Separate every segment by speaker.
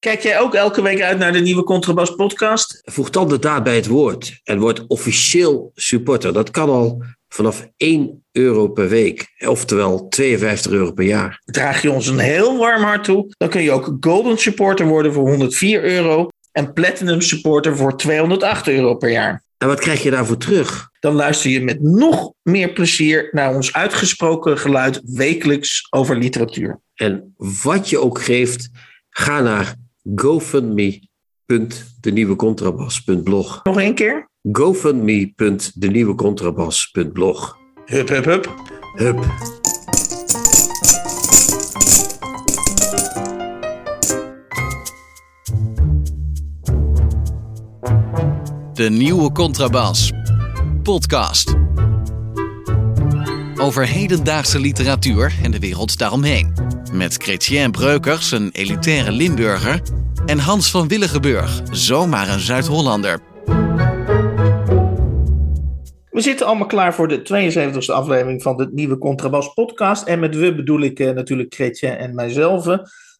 Speaker 1: Kijk jij ook elke week uit naar de nieuwe Contrabas podcast?
Speaker 2: Voeg dan de daad bij het woord en word officieel supporter. Dat kan al vanaf 1 euro per week, oftewel 52 euro per jaar.
Speaker 1: Draag je ons een heel warm hart toe, dan kun je ook Golden Supporter worden voor 104 euro en Platinum Supporter voor 208 euro per jaar.
Speaker 2: En wat krijg je daarvoor terug?
Speaker 1: Dan luister je met nog meer plezier naar ons uitgesproken geluid wekelijks over literatuur.
Speaker 2: En wat je ook geeft, ga naar gofundme.denieuwecontrabas.blog.
Speaker 1: Nog één keer?
Speaker 2: gofundme.denieuwecontrabas.blog.
Speaker 1: Hup, hup, hup.
Speaker 2: Hup.
Speaker 3: De nieuwe Contrabas. Podcast. Over hedendaagse literatuur en de wereld daaromheen. Met Chrétien Breukers, een elitaire Limburger. En Hans van Willigenburg, zomaar een Zuid-Hollander.
Speaker 1: We zitten allemaal klaar voor de 72e aflevering van de nieuwe Contrabas podcast. En met we bedoel ik eh, natuurlijk Chrétien en mijzelf.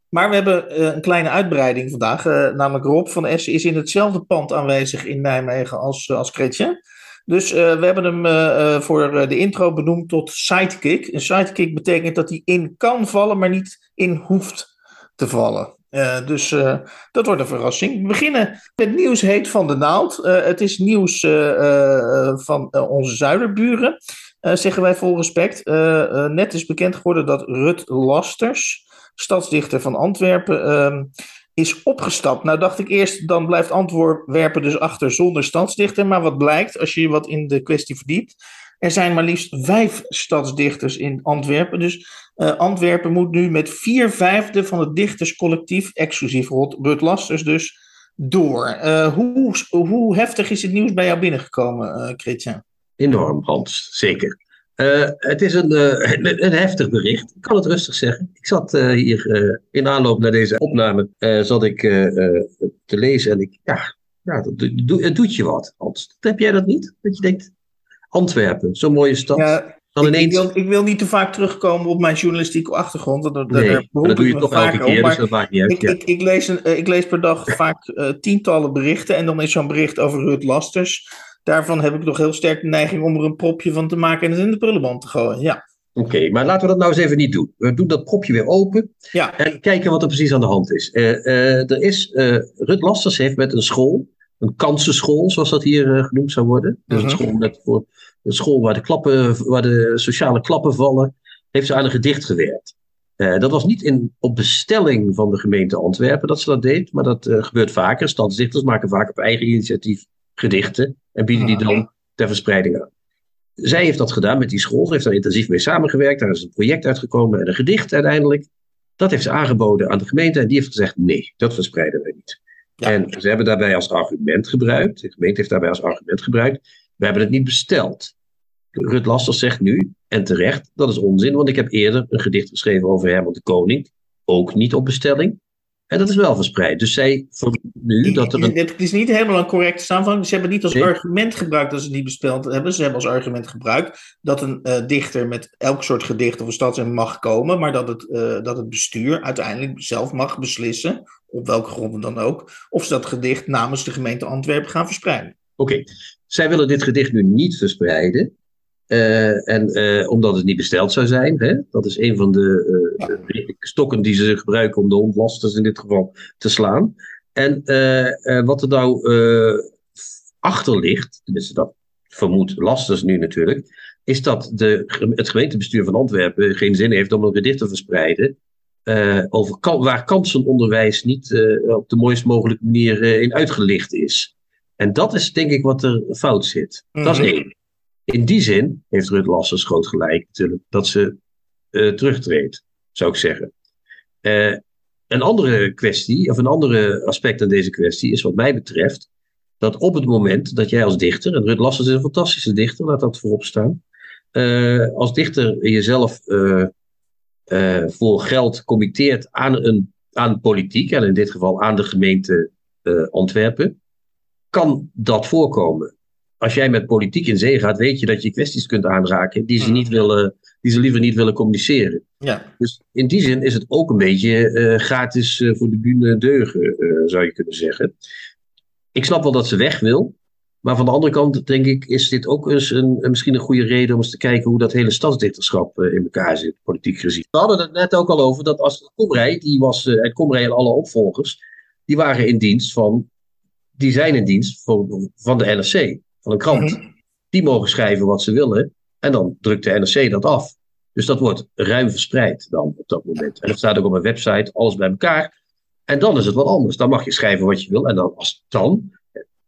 Speaker 1: Maar we hebben eh, een kleine uitbreiding vandaag. eh, namelijk Rob van Essen is in hetzelfde pand aanwezig in Nijmegen als, als Chrétien. Dus eh, we hebben hem eh, eh, voor eh, de intro benoemd tot sidekick. Een sidekick betekent dat hij in kan vallen, maar niet in hoeft te vallen. Eh, dus eh, dat wordt een verrassing. We beginnen met nieuws heet van de naald. Eh, het is nieuws van onze zuiderburen, zeggen wij vol respect. Net is bekend geworden dat Rut Lasters, stadsdichter van Antwerpen, ehm, is opgestapt. Nou dacht ik eerst, dan blijft Antwerpen dus achter zonder stadsdichter. Maar wat blijkt, als je wat in de kwestie verdiept, er zijn maar liefst vijf stadsdichters in Antwerpen. Dus eh, Antwerpen moet nu met vier vijfde van het dichterscollectief, exclusief Rut Lasters dus, door. Eh, hoe, hoe heftig is het nieuws bij jou binnengekomen, eh Chrétien?
Speaker 2: Enorm, Hans, zeker. Het is een, een, heftig bericht. Ik kan het rustig zeggen. Ik zat hier in aanloop naar deze opname, zat ik te lezen en ik, ja, ja dat, het doet je wat, Hans. Heb jij dat niet? Dat je denkt, Antwerpen, zo'n mooie stad.
Speaker 1: Ja,
Speaker 2: dan
Speaker 1: ik, ik,
Speaker 2: ineens...
Speaker 1: wil, ik wil niet te vaak terugkomen op mijn journalistieke achtergrond. Daar, daar
Speaker 2: nee, maar dat doe je toch elke
Speaker 1: op,
Speaker 2: keer, dus dat maakt niet uit.
Speaker 1: Ik,
Speaker 2: ja.
Speaker 1: ik, ik, lees een, eh, ik lees per dag vaak eh, tientallen berichten en dan is zo'n bericht over Rut Lasters. Daarvan heb ik toch heel sterk de neiging om er een propje van te maken en het in de prullenband te gooien. Ja,
Speaker 2: Oké, maar laten we dat nou eens even niet doen. We doen dat propje weer open
Speaker 1: ja.
Speaker 2: en kijken wat er precies aan de hand is. Eh, er is Rut Lasters heeft met een school, een kansenschool, zoals dat hier eh, genoemd zou worden. Dus een
Speaker 1: Mhm.
Speaker 2: school, met, voor, een school waar de, klappen, waar de sociale klappen vallen, heeft ze aan een gedicht gewerkt. Eh, dat was niet in, op bestelling van de gemeente Antwerpen dat ze dat deed, maar dat eh, gebeurt vaker. Stadsdichters maken vaak op eigen initiatief gedichten en bieden die dan ter verspreiding aan. Zij heeft dat gedaan met die school. Ze heeft daar intensief mee samengewerkt. Daar is een project uitgekomen en een gedicht uiteindelijk. Dat heeft ze aangeboden aan de gemeente en die heeft gezegd: nee, dat verspreiden wij niet.
Speaker 1: Ja.
Speaker 2: En ze hebben daarbij als argument gebruikt, de gemeente heeft daarbij als argument gebruikt: we hebben het niet besteld. Rut Lasters zegt nu, en terecht, dat is onzin, want ik heb eerder een gedicht geschreven over Herman de Koning, ook niet op bestelling. En dat is wel verspreid. Dus zij nu dat er een.
Speaker 1: Het is niet helemaal een correcte samenvatting. Ze hebben niet als
Speaker 2: Nee.
Speaker 1: argument gebruikt dat ze het niet besteld hebben. Ze hebben als argument gebruikt dat een eh, dichter met elk soort gedicht of een stadszin mag komen, maar dat het, eh, dat het bestuur uiteindelijk zelf mag beslissen, op welke gronden dan ook, of ze dat gedicht namens de gemeente Antwerpen gaan verspreiden.
Speaker 2: Oké, zij willen dit gedicht nu niet verspreiden. Eh, en eh, omdat het niet besteld zou zijn, hè? dat is een van de, eh, de stokken die ze gebruiken om de ontlasters in dit geval te slaan. En wat er nou achter ligt, tenminste dat vermoedt lasters nu natuurlijk, is dat de, het gemeentebestuur van Antwerpen geen zin heeft om een gedicht te verspreiden. Eh, over kan, waar kansenonderwijs niet eh, op de mooist mogelijke manier eh, in uitgelicht is. En dat is denk ik wat er fout zit. Dat is
Speaker 1: Mhm.
Speaker 2: één. In die zin heeft Rut Lassers groot gelijk natuurlijk dat ze terugtreedt, zou ik zeggen. Een andere kwestie, of een andere aspect aan deze kwestie, is wat mij betreft dat op het moment dat jij als dichter, en Rut Lassers is een fantastische dichter, laat dat voorop staan, als dichter jezelf eh, voor geld committeert aan, een, aan politiek, en in dit geval aan de gemeente eh, Antwerpen, kan dat voorkomen. als jij met politiek in zee gaat, weet je dat je kwesties kunt aanraken die ze,
Speaker 1: Mhm.
Speaker 2: niet willen, die ze liever niet willen communiceren.
Speaker 1: Ja.
Speaker 2: Dus in die zin is het ook een beetje eh, gratis voor de bühne deugen, zou je kunnen zeggen. Ik snap wel dat ze weg wil. Maar van de andere kant denk ik, is dit ook eens een, misschien een goede reden om eens te kijken hoe dat hele stadsdichterschap eh, in elkaar zit, politiek gezien. We hadden het net ook al over dat als Komrij, die was, eh, en Komrij en alle opvolgers, die waren in dienst van, die zijn in dienst van, van de NRC, van een krant.
Speaker 1: Mhm.
Speaker 2: Die mogen schrijven wat ze willen en dan drukt de NRC dat af. Dus dat wordt ruim verspreid dan op dat moment. En dat staat ook op een website, alles bij elkaar. En dan is het wat anders. Dan mag je schrijven wat je wil. En dan, als dan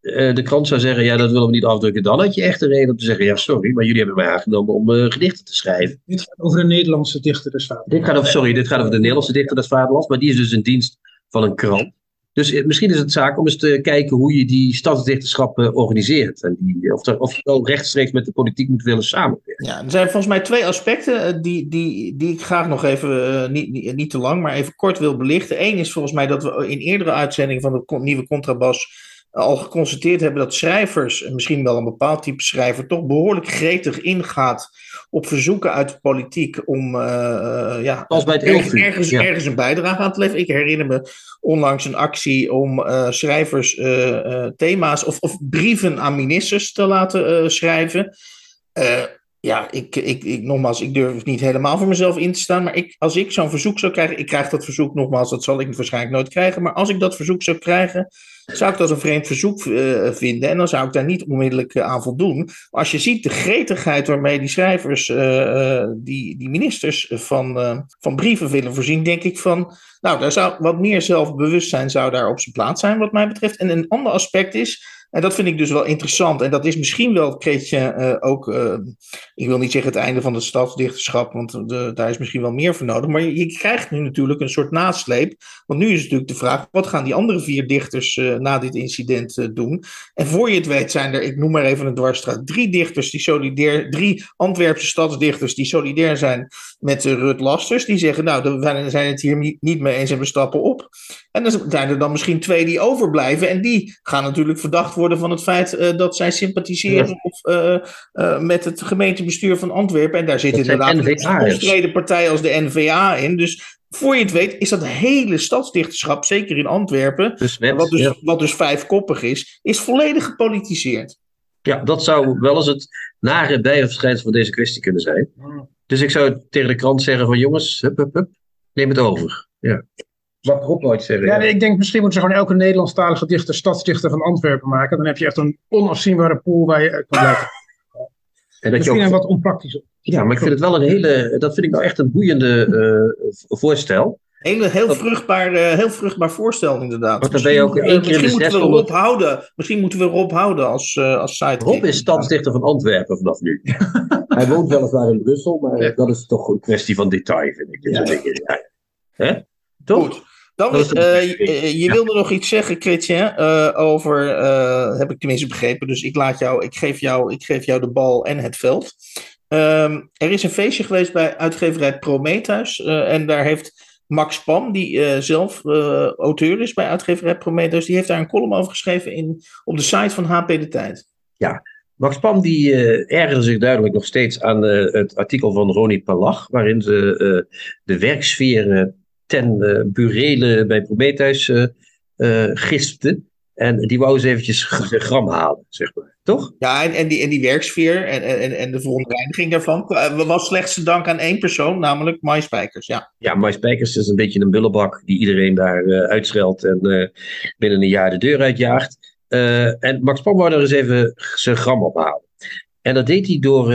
Speaker 2: eh, de krant zou zeggen, ja, dat willen we niet afdrukken, dan had je echt een reden om te zeggen, ja, sorry, maar jullie hebben mij aangenomen om eh, gedichten te schrijven.
Speaker 4: Dit gaat over een Nederlandse dichter des vaders.
Speaker 2: Dit gaat over, sorry, dit gaat over de Nederlandse dichter des vaderlands, maar die is dus in dienst van een krant. Dus eh, misschien is het zaak om eens te kijken hoe je die stadsdichterschap organiseert. En die, of, er, of je wel rechtstreeks met de politiek moet willen samenwerken.
Speaker 1: Ja, er zijn volgens mij twee aspecten die, die, die ik graag nog even, niet, niet, niet te lang, maar even kort wil belichten. Eén is volgens mij dat we in eerdere uitzendingen van de nieuwe Contrabas al geconstateerd hebben dat schrijvers, en misschien wel een bepaald type schrijver, toch behoorlijk gretig ingaat op verzoeken uit de politiek om eh, eh, ja,
Speaker 2: Als bij het
Speaker 1: ergens, ergens,
Speaker 2: ja.
Speaker 1: ergens een bijdrage aan te leveren. Ik herinner me onlangs een actie om eh, schrijvers thema's of, of brieven aan ministers te laten schrijven. Ja, ik, ik, ik, nogmaals, ik durf niet helemaal voor mezelf in te staan. Maar ik, als ik zo'n verzoek zou krijgen, ik krijg dat verzoek nogmaals, dat zal ik waarschijnlijk nooit krijgen. Maar als ik dat verzoek zou krijgen, zou ik dat een vreemd verzoek eh, vinden. En dan zou ik daar niet onmiddellijk eh, aan voldoen. Maar als je ziet de gretigheid waarmee die schrijvers, eh, die, die ministers van, van brieven willen voorzien, denk ik van. Nou, daar zou wat meer zelfbewustzijn zou daar op zijn plaats zijn, wat mij betreft. En een ander aspect is. En dat vind ik dus wel interessant. En dat is misschien wel, Kreetje, eh, ook. eh, ik wil niet zeggen het einde van het stadsdichterschap, want de, daar is misschien wel meer voor nodig. Maar je, krijgt nu natuurlijk een soort nasleep. Want nu is natuurlijk de vraag: wat gaan die andere vier dichters eh, na dit incident doen? En voor je het weet zijn er, ik noem maar even een dwarsstraat, drie dichters die solidair, drie Antwerpse stadsdichters die solidair zijn met eh, Rut Lasters. Die zeggen: Nou, we zijn het hier niet, niet mee eens en we stappen op. En dan zijn er dan misschien twee die overblijven. En die gaan natuurlijk verdacht worden van het feit uh, dat zij sympathiseren ja. of, uh, uh, met het gemeentebestuur van Antwerpen. En daar zit
Speaker 2: dat
Speaker 1: inderdaad
Speaker 2: een
Speaker 1: omstreden partij als de NVA in. Dus voor je het weet is dat hele stadsdichterschap, zeker in Antwerpen,
Speaker 2: dus
Speaker 1: wat, dus,
Speaker 2: ja.
Speaker 1: wat dus vijfkoppig is, is volledig gepolitiseerd.
Speaker 2: Ja, dat zou wel eens het nare bijverschijnsel van deze kwestie kunnen zijn. Dus ik zou tegen de krant zeggen van jongens, hup, hup, hup, neem het over. Ja. Wat Rob nooit zeggen.
Speaker 4: Ja, ik denk misschien moeten ze gewoon elke Nederlandstalige dichter stadsdichter van Antwerpen maken. Dan heb je echt een onafzienbare pool waar je uit kan blijven.
Speaker 2: En dat
Speaker 4: misschien
Speaker 2: je ook...
Speaker 4: een wat onpraktisch op.
Speaker 2: Ja, maar ik vind het wel een hele, dat vind ik nou echt een boeiende uh, voorstel.
Speaker 1: Hele, heel, vruchtbaar, uh, heel vruchtbaar voorstel, inderdaad.
Speaker 2: Want dan ben je ook één keer in de
Speaker 1: misschien moeten we
Speaker 2: 600...
Speaker 1: Rob houden. Misschien moeten we Rob houden als, uh, als sidekick.
Speaker 2: Rob is stadsdichter van Antwerpen vanaf nu. Hij woont weliswaar in Brussel, maar ja. dat is toch een kwestie van detail, vind ik. Ja. Hè? Toch?
Speaker 1: Goed. Dan, uh, je, je wilde nog iets zeggen, Chrétien, uh, over, uh, heb ik tenminste begrepen, dus ik, laat jou, ik, geef jou, ik geef jou de bal en het veld. Um, er is een feestje geweest bij uitgeverij Prometheus en daar heeft Max Pam, die zelf auteur is bij uitgeverij Prometheus, die heeft daar een column over geschreven in, op de site van HP De Tijd.
Speaker 2: Ja, Max Pam die ergerde zich duidelijk nog steeds aan het artikel van Ronnie Palach, waarin ze de werksfeer ten uh, burele bij Prometheus uh, uh, gispte. En die wou eens eventjes gram halen, zeg maar. Toch?
Speaker 1: Ja, en, en, die, en die werksfeer en, en, en de verontreiniging daarvan was slechts te dank aan één persoon, namelijk Mai Spijkers. Ja,
Speaker 2: ja Mai Spijkers is een beetje een bullebak die iedereen daar uh, uitscheldt en uh, binnen een jaar de deur uitjaagt. Uh, en Max Pam wou er eens even zijn gram ophalen. En dat deed hij door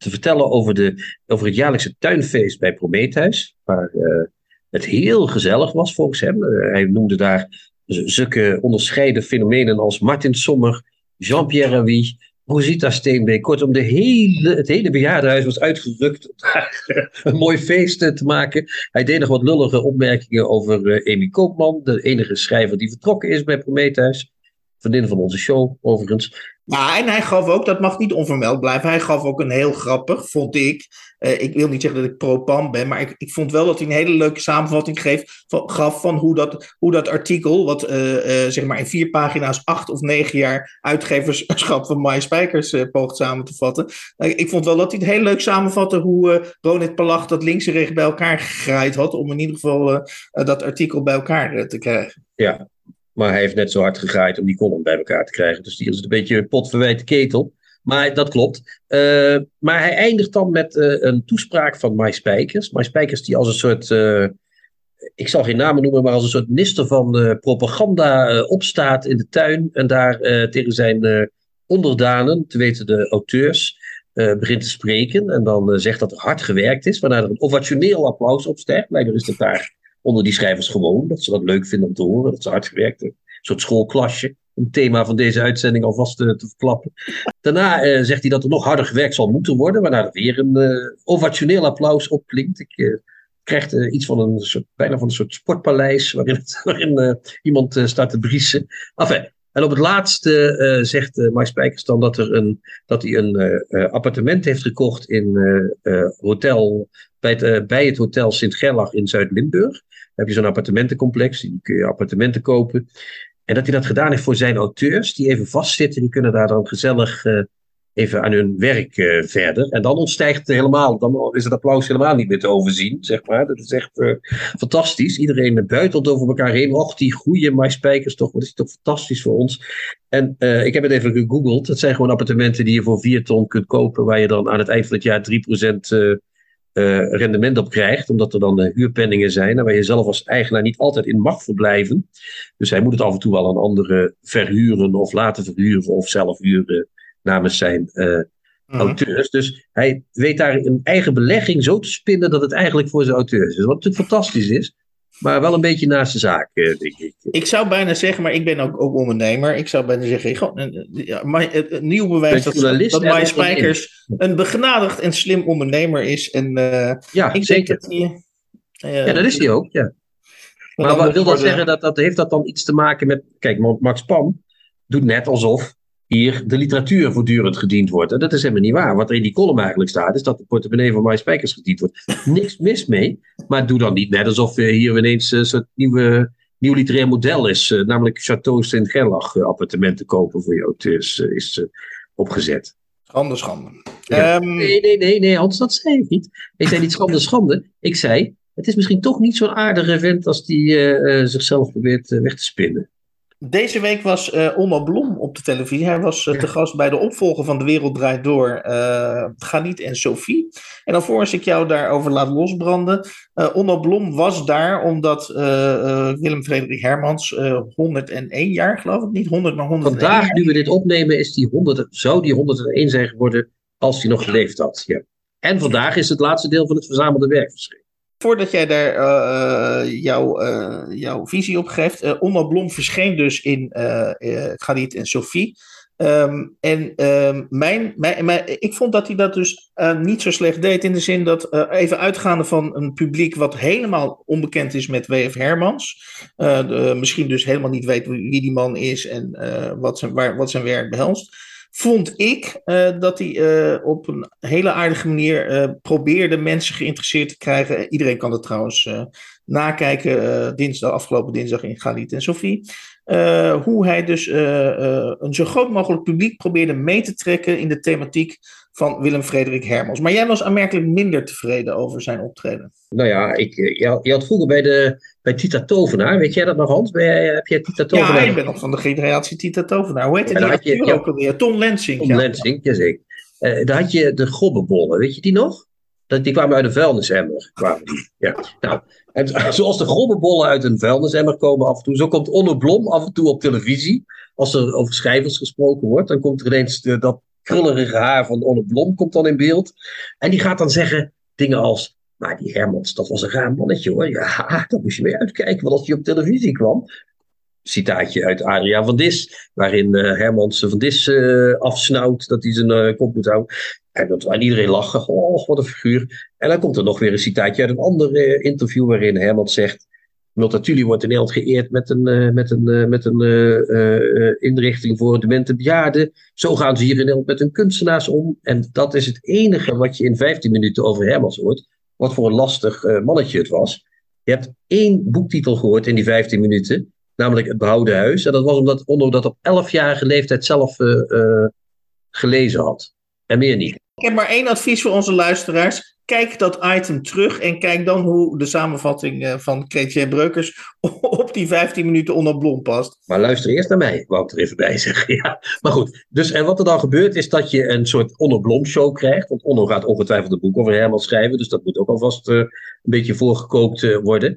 Speaker 2: te vertellen over, de, over het jaarlijkse tuinfeest bij Prometheus. Waar uh, het heel gezellig was volgens hem. Uh, hij noemde daar zulke onderscheiden fenomenen als Martin Sommer, Jean-Pierre Ravi, Rosita Steenbeek. Kortom, de hele, het hele bejaardenhuis was uitgerukt om daar een mooi feest te maken. Hij deed nog wat lullige opmerkingen over Amy Koopman, de enige schrijver die vertrokken is bij Prometheus. Vriendin van onze show, overigens.
Speaker 1: Ja, en hij gaf ook, dat mag niet onvermeld blijven, hij gaf ook een heel grappig, vond ik. Uh, ik wil niet zeggen dat ik pro-PAM ben, maar ik, ik vond wel dat hij een hele leuke samenvatting geef, van, gaf van hoe dat, hoe dat artikel, wat uh, uh, zeg maar in vier pagina's acht of negen jaar uitgeverschap van My Spijkers poogt samen te vatten. ik vond wel dat hij het heel leuk samenvatte hoe Ronit Palach dat links en rechts bij elkaar gegraaid had, om in ieder geval dat artikel bij elkaar te krijgen.
Speaker 2: Ja, maar hij heeft net zo hard gegraaid om die column bij elkaar te krijgen. Dus die is een beetje een potverwijte ketel. Maar dat klopt. Uh, maar hij eindigt dan met uh, een toespraak van Mai Spijkers. Mai Spijkers die als een soort, uh, ik zal geen namen noemen, maar als een soort minister van propaganda opstaat in de tuin. En daar tegen zijn onderdanen, te weten de auteurs, begint te spreken. En dan zegt dat er hard gewerkt is, waarna er een ovationeel applaus opstijgt. Blijkbaar is dat daar onder die schrijvers gewoon. Dat ze dat leuk vinden om te horen, dat ze hard gewerkt hebben. Een soort schoolklasje. Een thema van deze uitzending alvast te, te verklappen. Daarna uh, zegt hij dat er nog harder gewerkt zal moeten worden, waarna er weer een uh, ovationeel applaus opklinkt. Ik uh, krijg iets van een soort, bijna van een soort sportpaleis, waarin, het, waarin iemand staat te briesen. Enfin, en op het laatste uh, zegt uh, Mike dat, er een, dat hij een uh, appartement heeft gekocht in hotel, bij, het, bij het hotel Sint-Gerlach in Zuid-Limburg. Dan heb je zo'n appartementencomplex, die kun je appartementen kopen. En dat hij dat gedaan heeft voor zijn auteurs, die even vastzitten, die kunnen daar dan gezellig even aan hun werk uh, verder. En dan ontstijgt het helemaal, dan is het applaus helemaal niet meer te overzien, zeg maar. Dat is echt uh, fantastisch. Iedereen buitelt over elkaar heen. Och, die goede MySpijkers toch, wat is toch fantastisch voor ons. En uh, ik heb het even gegoogeld. Het zijn gewoon appartementen die je voor 4 ton kunt kopen, waar je dan aan het eind van het jaar 3% rendement op krijgt, omdat er dan huurpenningen zijn en waar je zelf als eigenaar niet altijd in mag verblijven. Dus hij moet het af en toe wel aan anderen verhuren of laten verhuren of zelf huren namens zijn uh, auteurs. Dus hij weet daar een eigen belegging zo te spinnen dat het eigenlijk voor zijn auteurs is. Wat natuurlijk fantastisch is. Maar wel een beetje naast de zaak, denk ik.
Speaker 1: Ik zou bijna zeggen, maar ik ben ook, ook ondernemer. Ik zou bijna zeggen, gewoon, ja, maar het, nieuw bewijs dat, dat Mike Spijkers een begenadigd en slim ondernemer is. En, uh,
Speaker 2: ja, ik zeker. Dat uh, ja, dat is hij ook, ja. Maar wat wil dat zeggen? Dat, dat, heeft dat dan iets te maken met... Kijk, Max Pam doet net alsof hier de literatuur voortdurend gediend wordt. En dat is helemaal niet waar. Wat er in die column eigenlijk staat, is dat de portemonnee van My Spijkers gediend wordt. Niks mis mee, maar doe dan niet net alsof hier ineens een soort nieuwe, nieuw literair model is. Uh, namelijk Chateau Sint-Gerlach uh, appartementen kopen voor je auteurs uh, is opgezet.
Speaker 1: Schande, schande.
Speaker 2: Ja. Um... Nee, nee, nee, nee, Hans, dat zei ik niet. Ik zei niet schande, schande. Ik zei, het is misschien toch niet zo'n aardige vent als die zichzelf probeert weg te spinnen.
Speaker 1: Deze week was uh, Onno Blom op de televisie. Hij was uh, te gast bij de opvolger van De Wereld Draait Door, uh, Ganiet en Sophie. En alvorens ik jou daarover laat losbranden. Onno Blom was daar omdat Willem Frederik Hermans 101 jaar, geloof ik niet, 100 maar 101
Speaker 2: Vandaag, nu we dit opnemen, is die 100, zou die 101 zijn geworden als hij nog geleefd had. Ja. En vandaag is het laatste deel van het verzamelde werk verschenen.
Speaker 1: Voordat jij daar uh, jouw, uh, jouw visie op geeft. Uh, Onno Blom verscheen dus in uh, en Sophie. Um, en um, mijn, mijn, ik vond dat hij dat dus niet zo slecht deed. In de zin dat, even uitgaande van een publiek wat helemaal onbekend is met W.F. Hermans. Misschien dus helemaal niet weet wie die man is en wat, zijn, waar, wat zijn werk behelst vond ik uh, dat hij uh, op een hele aardige manier uh, probeerde mensen geïnteresseerd te krijgen. Iedereen kan het trouwens nakijken, dinsdag, afgelopen dinsdag in Galit en Sophie. hoe hij dus een zo groot mogelijk publiek probeerde mee te trekken in de thematiek van Willem Frederik Hermans. Maar jij was aanmerkelijk minder tevreden over zijn optreden.
Speaker 2: Nou ja, ik, je, had, je had vroeger bij, de, bij Tita Tovenaar, weet jij dat nog Hans? Bij, heb jij Tita Tovenaar?
Speaker 1: Ja, ik ben nog van de generatie Tita Tovenaar. Hoe heet ja, die acteur je, ook alweer? Tom Lensing.
Speaker 2: Tom ja. Lensing, jazeker. Uh, daar had je de gobbebollen, weet je die nog? Dat, die kwamen uit. Kwamen die. Ja. Nou, en zoals de grobbebollen uit een vuilnisemmer komen af en toe, zo komt Onno Blom af en toe op televisie. Als er over schrijvers gesproken wordt, dan komt er ineens dat krullerige haar van Onno Blom komt dan in beeld. En die gaat dan zeggen dingen als, maar die Hermans, dat was een raar mannetje hoor. Ja, daar moest je mee uitkijken, want als hij op televisie kwam. Citaatje uit Adria van Dis, waarin uh, Hermans van Dis uh, afsnauwt dat hij zijn uh, kop moet houden. En iedereen lachen, oh, wat een figuur. En dan komt er nog weer een citaatje uit een ander interview waarin Hermans zegt, Multatuli wordt in Nederland geëerd met een, uh, met een, uh, met een inrichting voor demente bejaarden. Zo gaan ze hier in Nederland met hun kunstenaars om. En dat is het enige wat je in 15 minuten over Hermans hoort. Wat voor een lastig mannetje het was. Je hebt één boektitel gehoord in die 15 minuten. Namelijk Het Behouden Huis. En dat was omdat Onno dat op 11-jarige leeftijd zelf gelezen had. En meer niet.
Speaker 1: Ik heb maar één advies voor onze luisteraars kijk dat item terug en kijk dan hoe de samenvatting eh, van Chrétien Breukers op die 15 minuten onder Blom past.
Speaker 2: Maar luister eerst naar mij, wou er even bij zeggen. Ja. Maar goed, dus en wat er dan gebeurt is dat je een soort Onno Blom show krijgt. Want Onno gaat ongetwijfeld een boek over Herman schrijven, dus dat moet ook alvast uh, een beetje voorgekookt uh, worden.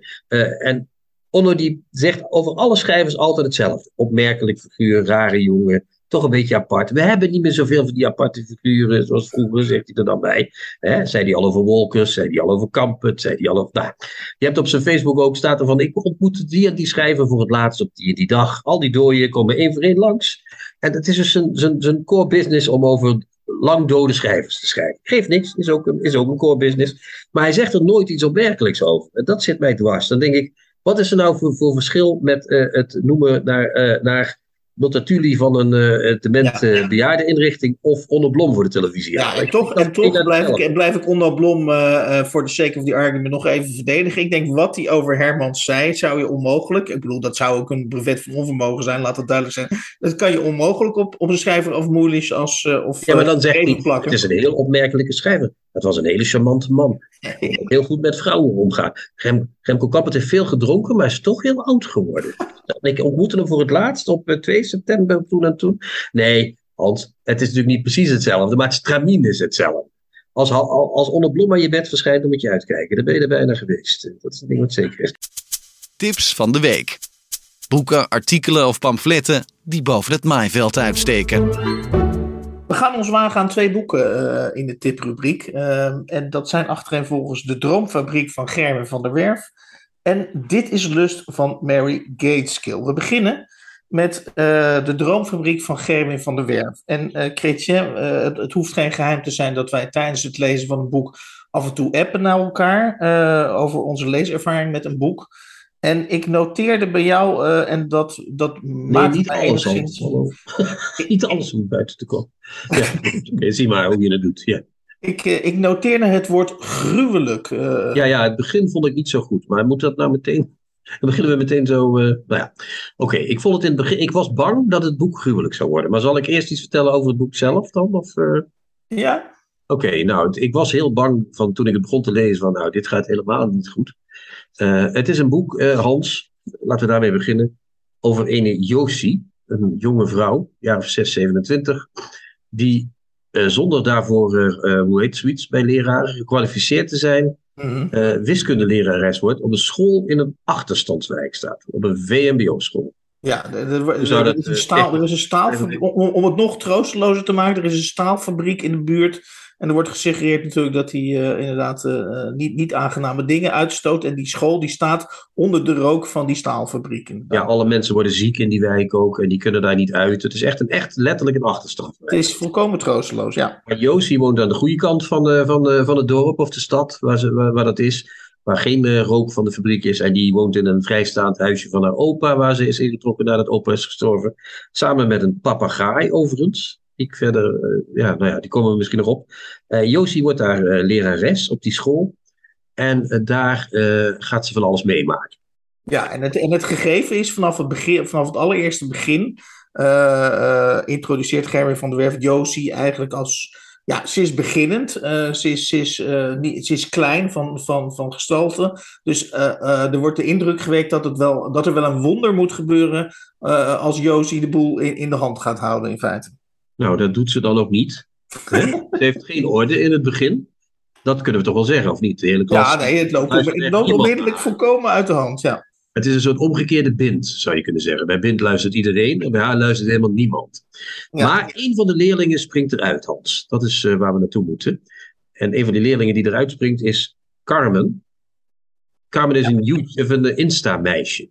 Speaker 2: en Onno die zegt over alle schrijvers altijd hetzelfde. Opmerkelijk figuur, rare jongen, toch een beetje apart. We hebben niet meer zoveel van die aparte figuren zoals vroeger, zegt hij er dan bij. Hè, zei hij al over Wolkers, zei hij al over Kampert, zei hij al over... Nou, je hebt op zijn Facebook ook, staat er van, ik ontmoette die en die schrijver voor het laatst op die die dag. Al die dooien komen één voor één langs. En het is dus zijn, zijn, zijn core business om over lang dode schrijvers te schrijven. Geeft niks, is ook, een, is ook een core business. Maar hij zegt er nooit iets opmerkelijks over. En dat zit mij dwars. Dan denk ik, wat is er nou voor, voor verschil met uh, het noemen naar, uh, naar Multatuli van een uh, dement ja. bejaardeninrichting of Onno Blom voor de televisie.
Speaker 1: Ja, en toch, en toch blijf, ik, blijf ik Onno Blom uh, voor de sake of the argument nog even verdedigen. Ik denk wat hij over Hermans zei, zou je onmogelijk, ik bedoel dat zou ook een brevet van onvermogen zijn, laat dat duidelijk zijn. Dat kan je onmogelijk op, op een schrijver of Moelisch als of
Speaker 2: Ja, maar dan hij, plakken. het is een heel opmerkelijke schrijver. Het was een hele charmante man. Heel goed met vrouwen omgaan. Rem, Remco Kappert heeft veel gedronken, maar is toch heel oud geworden. Ik ontmoette hem voor het laatst op 2 eh, september toen en toen. Nee, Hans, het is natuurlijk niet precies hetzelfde, maar het stramien is hetzelfde. Als, als Blom aan je bed verschijnt, dan moet je uitkijken. Dan ben je er bijna geweest. Dat is een ding wat zeker is.
Speaker 3: Tips van de week. Boeken, artikelen of pamfletten die boven het maaiveld uitsteken.
Speaker 1: We gaan ons wagen aan twee boeken uh, in de tiprubriek. Uh, en dat zijn achtereenvolgens De Droomfabriek van Germen van der Werf en Dit is Lust van Mary Gateskill. We beginnen met uh, De Droomfabriek van Germen van der Werf. En uh, Chrétien, het, het, hoeft geen geheim te zijn dat wij tijdens het lezen van een boek af en toe appen naar elkaar over onze leeservaring met een boek. En ik noteerde bij jou, uh, en dat, dat
Speaker 2: nee, maakt niet alles enigszins... niet alles om buiten te komen. Ja, okay, zie maar hoe je het doet. Ja.
Speaker 1: Ik, uh, ik noteerde het woord gruwelijk. Uh...
Speaker 2: Ja, ja, het begin vond ik niet zo goed. Maar moet dat nou meteen... Dan beginnen we meteen zo. nou ja, oké. Okay, ik vond het in het begin. Ik was bang dat het boek gruwelijk zou worden. Maar zal ik eerst iets vertellen over het boek zelf dan? Of,
Speaker 1: Ja.
Speaker 2: Oké, okay, nou, ik was heel bang van toen ik het begon te lezen van, nou, dit gaat helemaal niet goed. Uh, het is een boek, uh, Hans, laten we daarmee beginnen, over een Josie, een jonge vrouw, jaar of 6, 27, die uh, zonder daarvoor, hoe heet zoiets bij leraren, gekwalificeerd te zijn, mm -hmm. wiskundelerares wordt op een school in een achterstandswijk staat, op een VMBO-school.
Speaker 1: Ja, er, er, er, er, is een staal, er is een staal, om, om het nog troostelozer te maken, er is een staalfabriek in de buurt en er wordt gesuggereerd natuurlijk dat hij uh, inderdaad uh, niet, niet aangename dingen uitstoot. En die school die staat onder de rook van die staalfabrieken.
Speaker 2: Ja, alle mensen worden ziek in die wijk ook en die kunnen daar niet uit. Het is echt, een, echt letterlijk een achterstand.
Speaker 1: Het is volkomen troosteloos, ja.
Speaker 2: Maar Josie woont aan de goede kant van, de, van, de, van het dorp of de stad waar, ze, waar, waar dat is. Waar geen uh, rook van de fabriek is. En die woont in een vrijstaand huisje van haar opa, waar ze is ingetrokken nadat opa is gestorven. Samen met een papegaai overigens ik verder, uh, ja, nou ja, die komen we misschien nog op. Uh, Josie wordt daar uh, lerares op die school. En daar gaat ze van alles meemaken.
Speaker 1: Ja, en het, en het gegeven is vanaf het, begin, vanaf het allereerste begin. introduceert Gerwin van der Werf Josie eigenlijk als. Ja, ze is beginnend. ze, is, ze, is, ze is klein van, van, van gestalte. Dus er wordt de indruk gewekt dat, het wel, dat er wel een wonder moet gebeuren. als Josie de boel in, in de hand gaat houden, in feite.
Speaker 2: Nou, dat doet ze dan ook niet. Ze heeft geen orde in het begin. Dat kunnen we toch wel zeggen, of niet? De hele
Speaker 1: klas. Ja, nee, het loopt, het loopt onmiddellijk volkomen uit de hand, ja.
Speaker 2: Het is een soort omgekeerde bind, zou je kunnen zeggen. Bij bind luistert iedereen en bij haar luistert helemaal niemand. Ja. Maar een van de leerlingen springt eruit, Hans. Dat is uh, waar we naartoe moeten. En een van die leerlingen die eruit springt is Carmen. Carmen is ja. een, een Insta-meisje.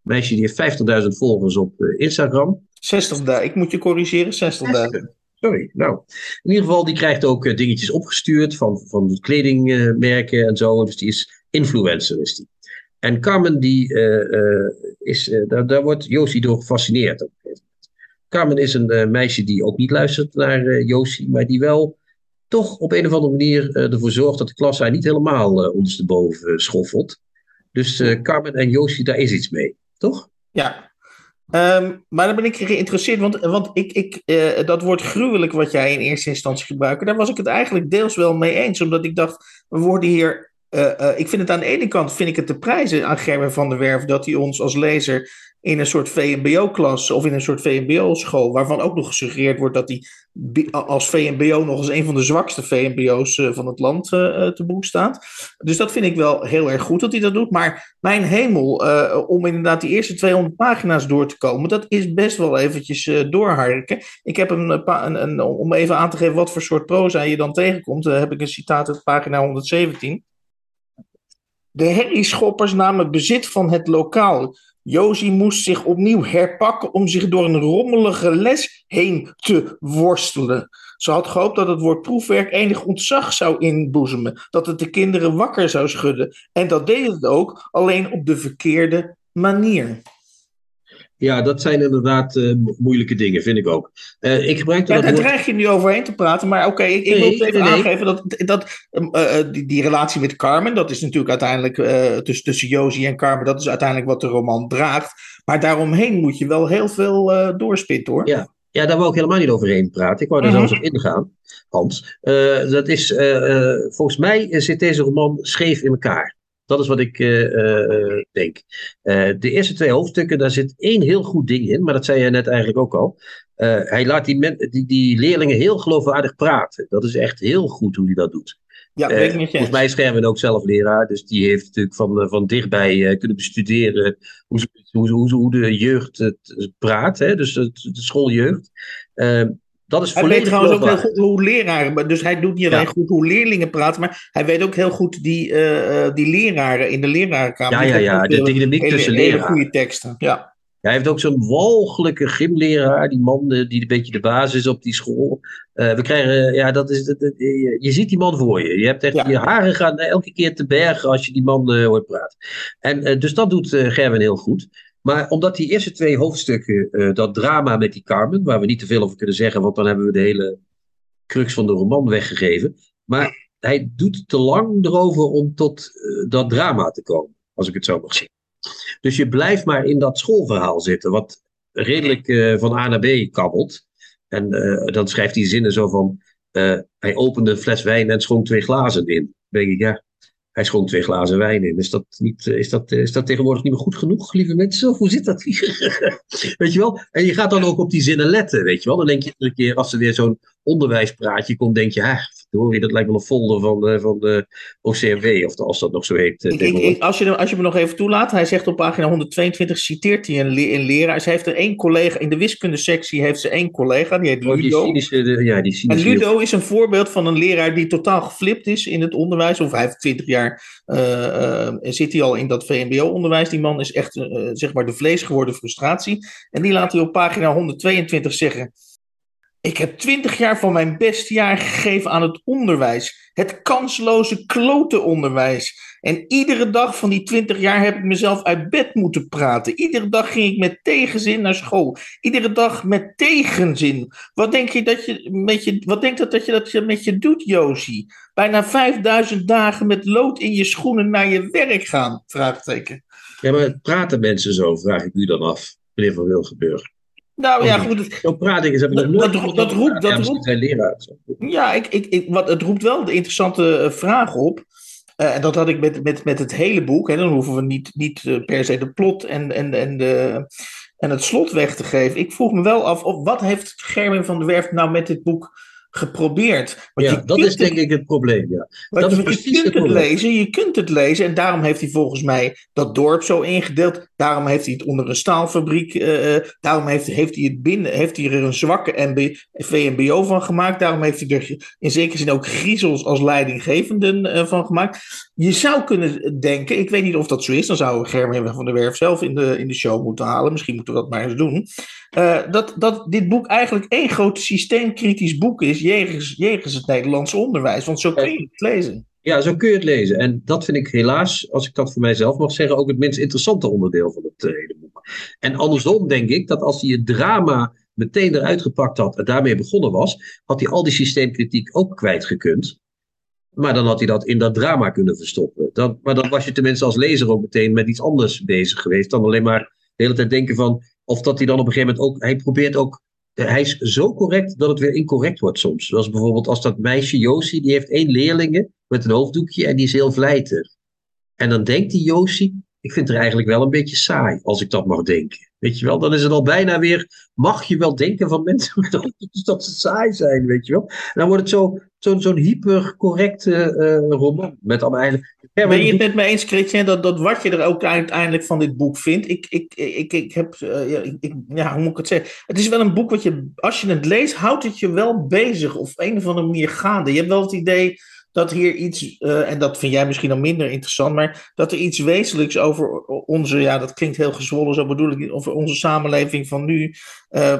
Speaker 2: Meisje die heeft 50.000 volgers op uh, Instagram.
Speaker 1: 60 dagen. Ik moet je corrigeren, 60 dagen.
Speaker 2: Sorry. Nou, in ieder geval, die krijgt ook uh, dingetjes opgestuurd van, van kledingmerken uh, en zo. Dus die is influencer, is die. En Carmen, die, uh, is, daar, daar wordt Josie door gefascineerd. Carmen is een meisje die ook niet luistert naar Josie, maar die wel toch op een of andere manier ervoor zorgt dat de klas haar niet helemaal ondersteboven schoffelt. Dus Carmen en Josie, daar is iets mee, toch?
Speaker 1: Ja, Ehm, maar dan ben ik geïnteresseerd, want, want ik, ik, uh, dat woord gruwelijk wat jij in eerste instantie gebruikte, daar was ik het eigenlijk deels wel mee eens. Omdat ik dacht, we worden hier. Uh, uh, ik vind het aan de ene kant vind ik het te prijzen aan Gerben van der Werf dat hij ons als lezer in een soort VMBO-klas of in een soort VMBO-school, waarvan ook nog gesuggereerd wordt dat hij als VMBO nog eens een van de zwakste VMBO's eh, van het land uh, te boek staat. Dus dat vind ik wel heel erg goed dat hij dat doet. Maar mijn hemel, om inderdaad die eerste 200 pagina's door te komen, dat is best wel eventjes doorharken. Ik heb een, een, een, om even aan te geven wat voor soort proza je dan tegenkomt, heb ik een citaat uit pagina 117. De herrieschoppers namen bezit van het lokaal. Josie moest zich opnieuw herpakken om zich door een rommelige les heen te worstelen. Ze had gehoopt dat het woord proefwerk enig ontzag zou inboezemen, dat het de kinderen wakker zou schudden. En dat deed het ook, alleen op de verkeerde manier.
Speaker 2: Ja, dat zijn inderdaad uh, moeilijke dingen, vind ik ook. Uh, ik gebruik
Speaker 1: ja, daar woord... dreig je nu overheen te praten, maar oké, ik, ik nee, wil even nee, aangeven dat, dat uh, die, die, relatie met Carmen, dat is natuurlijk uiteindelijk tussen, tussen Josie en Carmen, dat is uiteindelijk wat de roman draagt. Maar daaromheen moet je wel heel veel doorspitten hoor.
Speaker 2: Ja. ja, daar wou ik helemaal niet overheen praten. Ik wou er -huh. zelfs op ingaan, Hans. dat is, volgens mij zit deze roman scheef in elkaar. Dat is wat ik uh, uh, denk. Uh, de eerste twee hoofdstukken, daar zit één heel goed ding in, maar dat zei je net eigenlijk ook al. hij laat die, die, die, leerlingen heel geloofwaardig praten. Dat is echt heel goed hoe hij dat doet.
Speaker 1: Ja, weet ik niet
Speaker 2: Volgens mij is Scherven ook zelf leraar, dus die heeft natuurlijk van, van dichtbij kunnen bestuderen hoe, hoe, hoe, hoe de jeugd het praat, hè? dus de, de schooljeugd. Dat is
Speaker 1: hij weet trouwens ook heel goed hoe leraren, dus hij doet niet alleen ja. goed hoe leerlingen praten, maar hij weet ook heel goed die, uh, die leraren in de lerarenkamer.
Speaker 2: Ja, ja, ja, de dynamiek tussen leraren.
Speaker 1: goede teksten, ja.
Speaker 2: Hij heeft ook zo'n walgelijke gymleraar, die man die een beetje de basis is op die school. Uh, we krijgen, ja, dat is, dat, je ziet die man voor je. Je hebt echt, ja. je haren gaan elke keer te bergen als je die man uh, hoort praten. En uh, dus dat doet Gerwin heel goed. Maar omdat die eerste twee hoofdstukken, uh, dat drama met die Carmen, waar we niet te veel over kunnen zeggen, want dan hebben we de hele crux van de roman weggegeven. Maar hij doet te lang erover om tot uh, dat drama te komen, als ik het zo mag zeggen. Dus je blijft maar in dat schoolverhaal zitten, wat redelijk uh, van A naar B kabbelt. En dan schrijft hij zinnen zo van: hij opende een fles wijn en schonk twee glazen in. Denk ik, ja, hij schonk twee glazen wijn in. Is dat, niet, eh, is, dat, eh, is dat tegenwoordig niet meer goed genoeg, lieve mensen? Of hoe zit dat weet je wel? En je gaat dan ook op die zinnen letten, weet je wel? Dan denk je een keer, als er weer zo'n onderwijspraatje komt, denk je, hoor dat lijkt wel een folder van, uh, van de OCMW, of als dat nog zo heet.
Speaker 1: Ik, ik, als, je, als je me nog even toelaat, hij zegt op pagina 122, citeert hij een, le een leraar. Ze heeft er één collega, in de wiskundesectie heeft ze één collega, die heet Ludo. Oh, die cynische,
Speaker 2: de, ja, die cynische
Speaker 1: en Ludo is een voorbeeld van een leraar die totaal geflipt is in het onderwijs, of hij heeft 20 jaar, uh, uh, zit hij al in dat VMBO-onderwijs. Die man is echt, zeg maar, de vlees geworden frustratie. En die laat hij op pagina 122 zeggen... Ik heb twintig jaar van mijn beste jaar gegeven aan het onderwijs. Het kansloze klote onderwijs. En iedere dag van die twintig jaar heb ik mezelf uit bed moeten praten. Iedere dag ging ik met tegenzin naar school. Iedere dag met tegenzin. Wat denk je dat je met je, wat denkt dat, dat je dat je met je doet, Josie? Bijna 5000 dagen met lood in je schoenen naar je werk gaan? Vraagteken.
Speaker 2: Ja, maar praten mensen zo, vraag ik u dan af, meneer Van Wilgenburg.
Speaker 1: Nou ja, goed.
Speaker 2: Zo praat ik heb nog
Speaker 1: nooit dat, dat, roept, dat roept,
Speaker 2: leraar.
Speaker 1: Ja, ik, ik, ik, wat, het roept wel de interessante vraag op. Uh, en dat had ik met, met, met het hele boek. Hè, dan hoeven we niet, niet uh, per se de plot en, en, en, de, en het slot weg te geven. Ik vroeg me wel af, of, wat heeft Gerwin van der Werf nou met dit boek geprobeerd.
Speaker 2: Want ja, dat is denk ik het probleem. Ja.
Speaker 1: Dat
Speaker 2: is
Speaker 1: precies je kunt het, het lezen, je kunt het lezen. En daarom heeft hij volgens mij dat dorp zo ingedeeld. Daarom heeft hij het onder een staalfabriek. Uh, daarom heeft, heeft, hij het binnen, heeft hij er een zwakke MB, VMBO van gemaakt. Daarom heeft hij er in zekere zin ook griezels als leidinggevenden uh, van gemaakt. Je zou kunnen denken, ik weet niet of dat zo is, dan zou Germen van der Werf zelf in de, in de show moeten halen. Misschien moeten we dat maar eens doen. Uh, dat, dat dit boek eigenlijk één groot systeemkritisch boek is jegens, jegens het Nederlandse onderwijs. Want zo kun je het lezen.
Speaker 2: Ja, zo kun je het lezen. En dat vind ik helaas, als ik dat voor mijzelf mag zeggen, ook het minst interessante onderdeel van het hele boek. En andersom denk ik dat als hij het drama meteen eruit gepakt had en daarmee begonnen was, had hij al die systeemkritiek ook kwijtgekund. Maar dan had hij dat in dat drama kunnen verstoppen. Maar dan was je tenminste als lezer ook meteen met iets anders bezig geweest. Dan alleen maar de hele tijd denken van. Of dat hij dan op een gegeven moment ook. Hij probeert ook. Hij is zo correct dat het weer incorrect wordt soms. Zoals bijvoorbeeld als dat meisje Josie. Die heeft één leerlinge met een hoofddoekje. En die is heel vlijtig. En dan denkt die Josie. Ik vind het er eigenlijk wel een beetje saai. Als ik dat mag denken. Weet je wel, dan is het al bijna weer. Mag je wel denken van mensen dat ze saai zijn, weet je wel? Dan wordt het zo'n zo, zo'n hypercorrecte uh, roman. Met allemaal eigenlijk.
Speaker 1: ben je het met me eens, Christian, dat, dat wat je er ook uiteindelijk van dit boek vindt? Ik, ik, ik, ik heb. Uh, ja, ik, ja, hoe moet ik het zeggen? Het is wel een boek wat je, als je het leest, houdt het je wel bezig. Of op een of andere manier gaande. Je hebt wel het idee dat hier iets, uh, en dat vind jij misschien nog minder interessant, maar dat er iets wezenlijks over onze, ja, dat klinkt heel gezwollen, zo bedoel ik over onze samenleving van nu uh,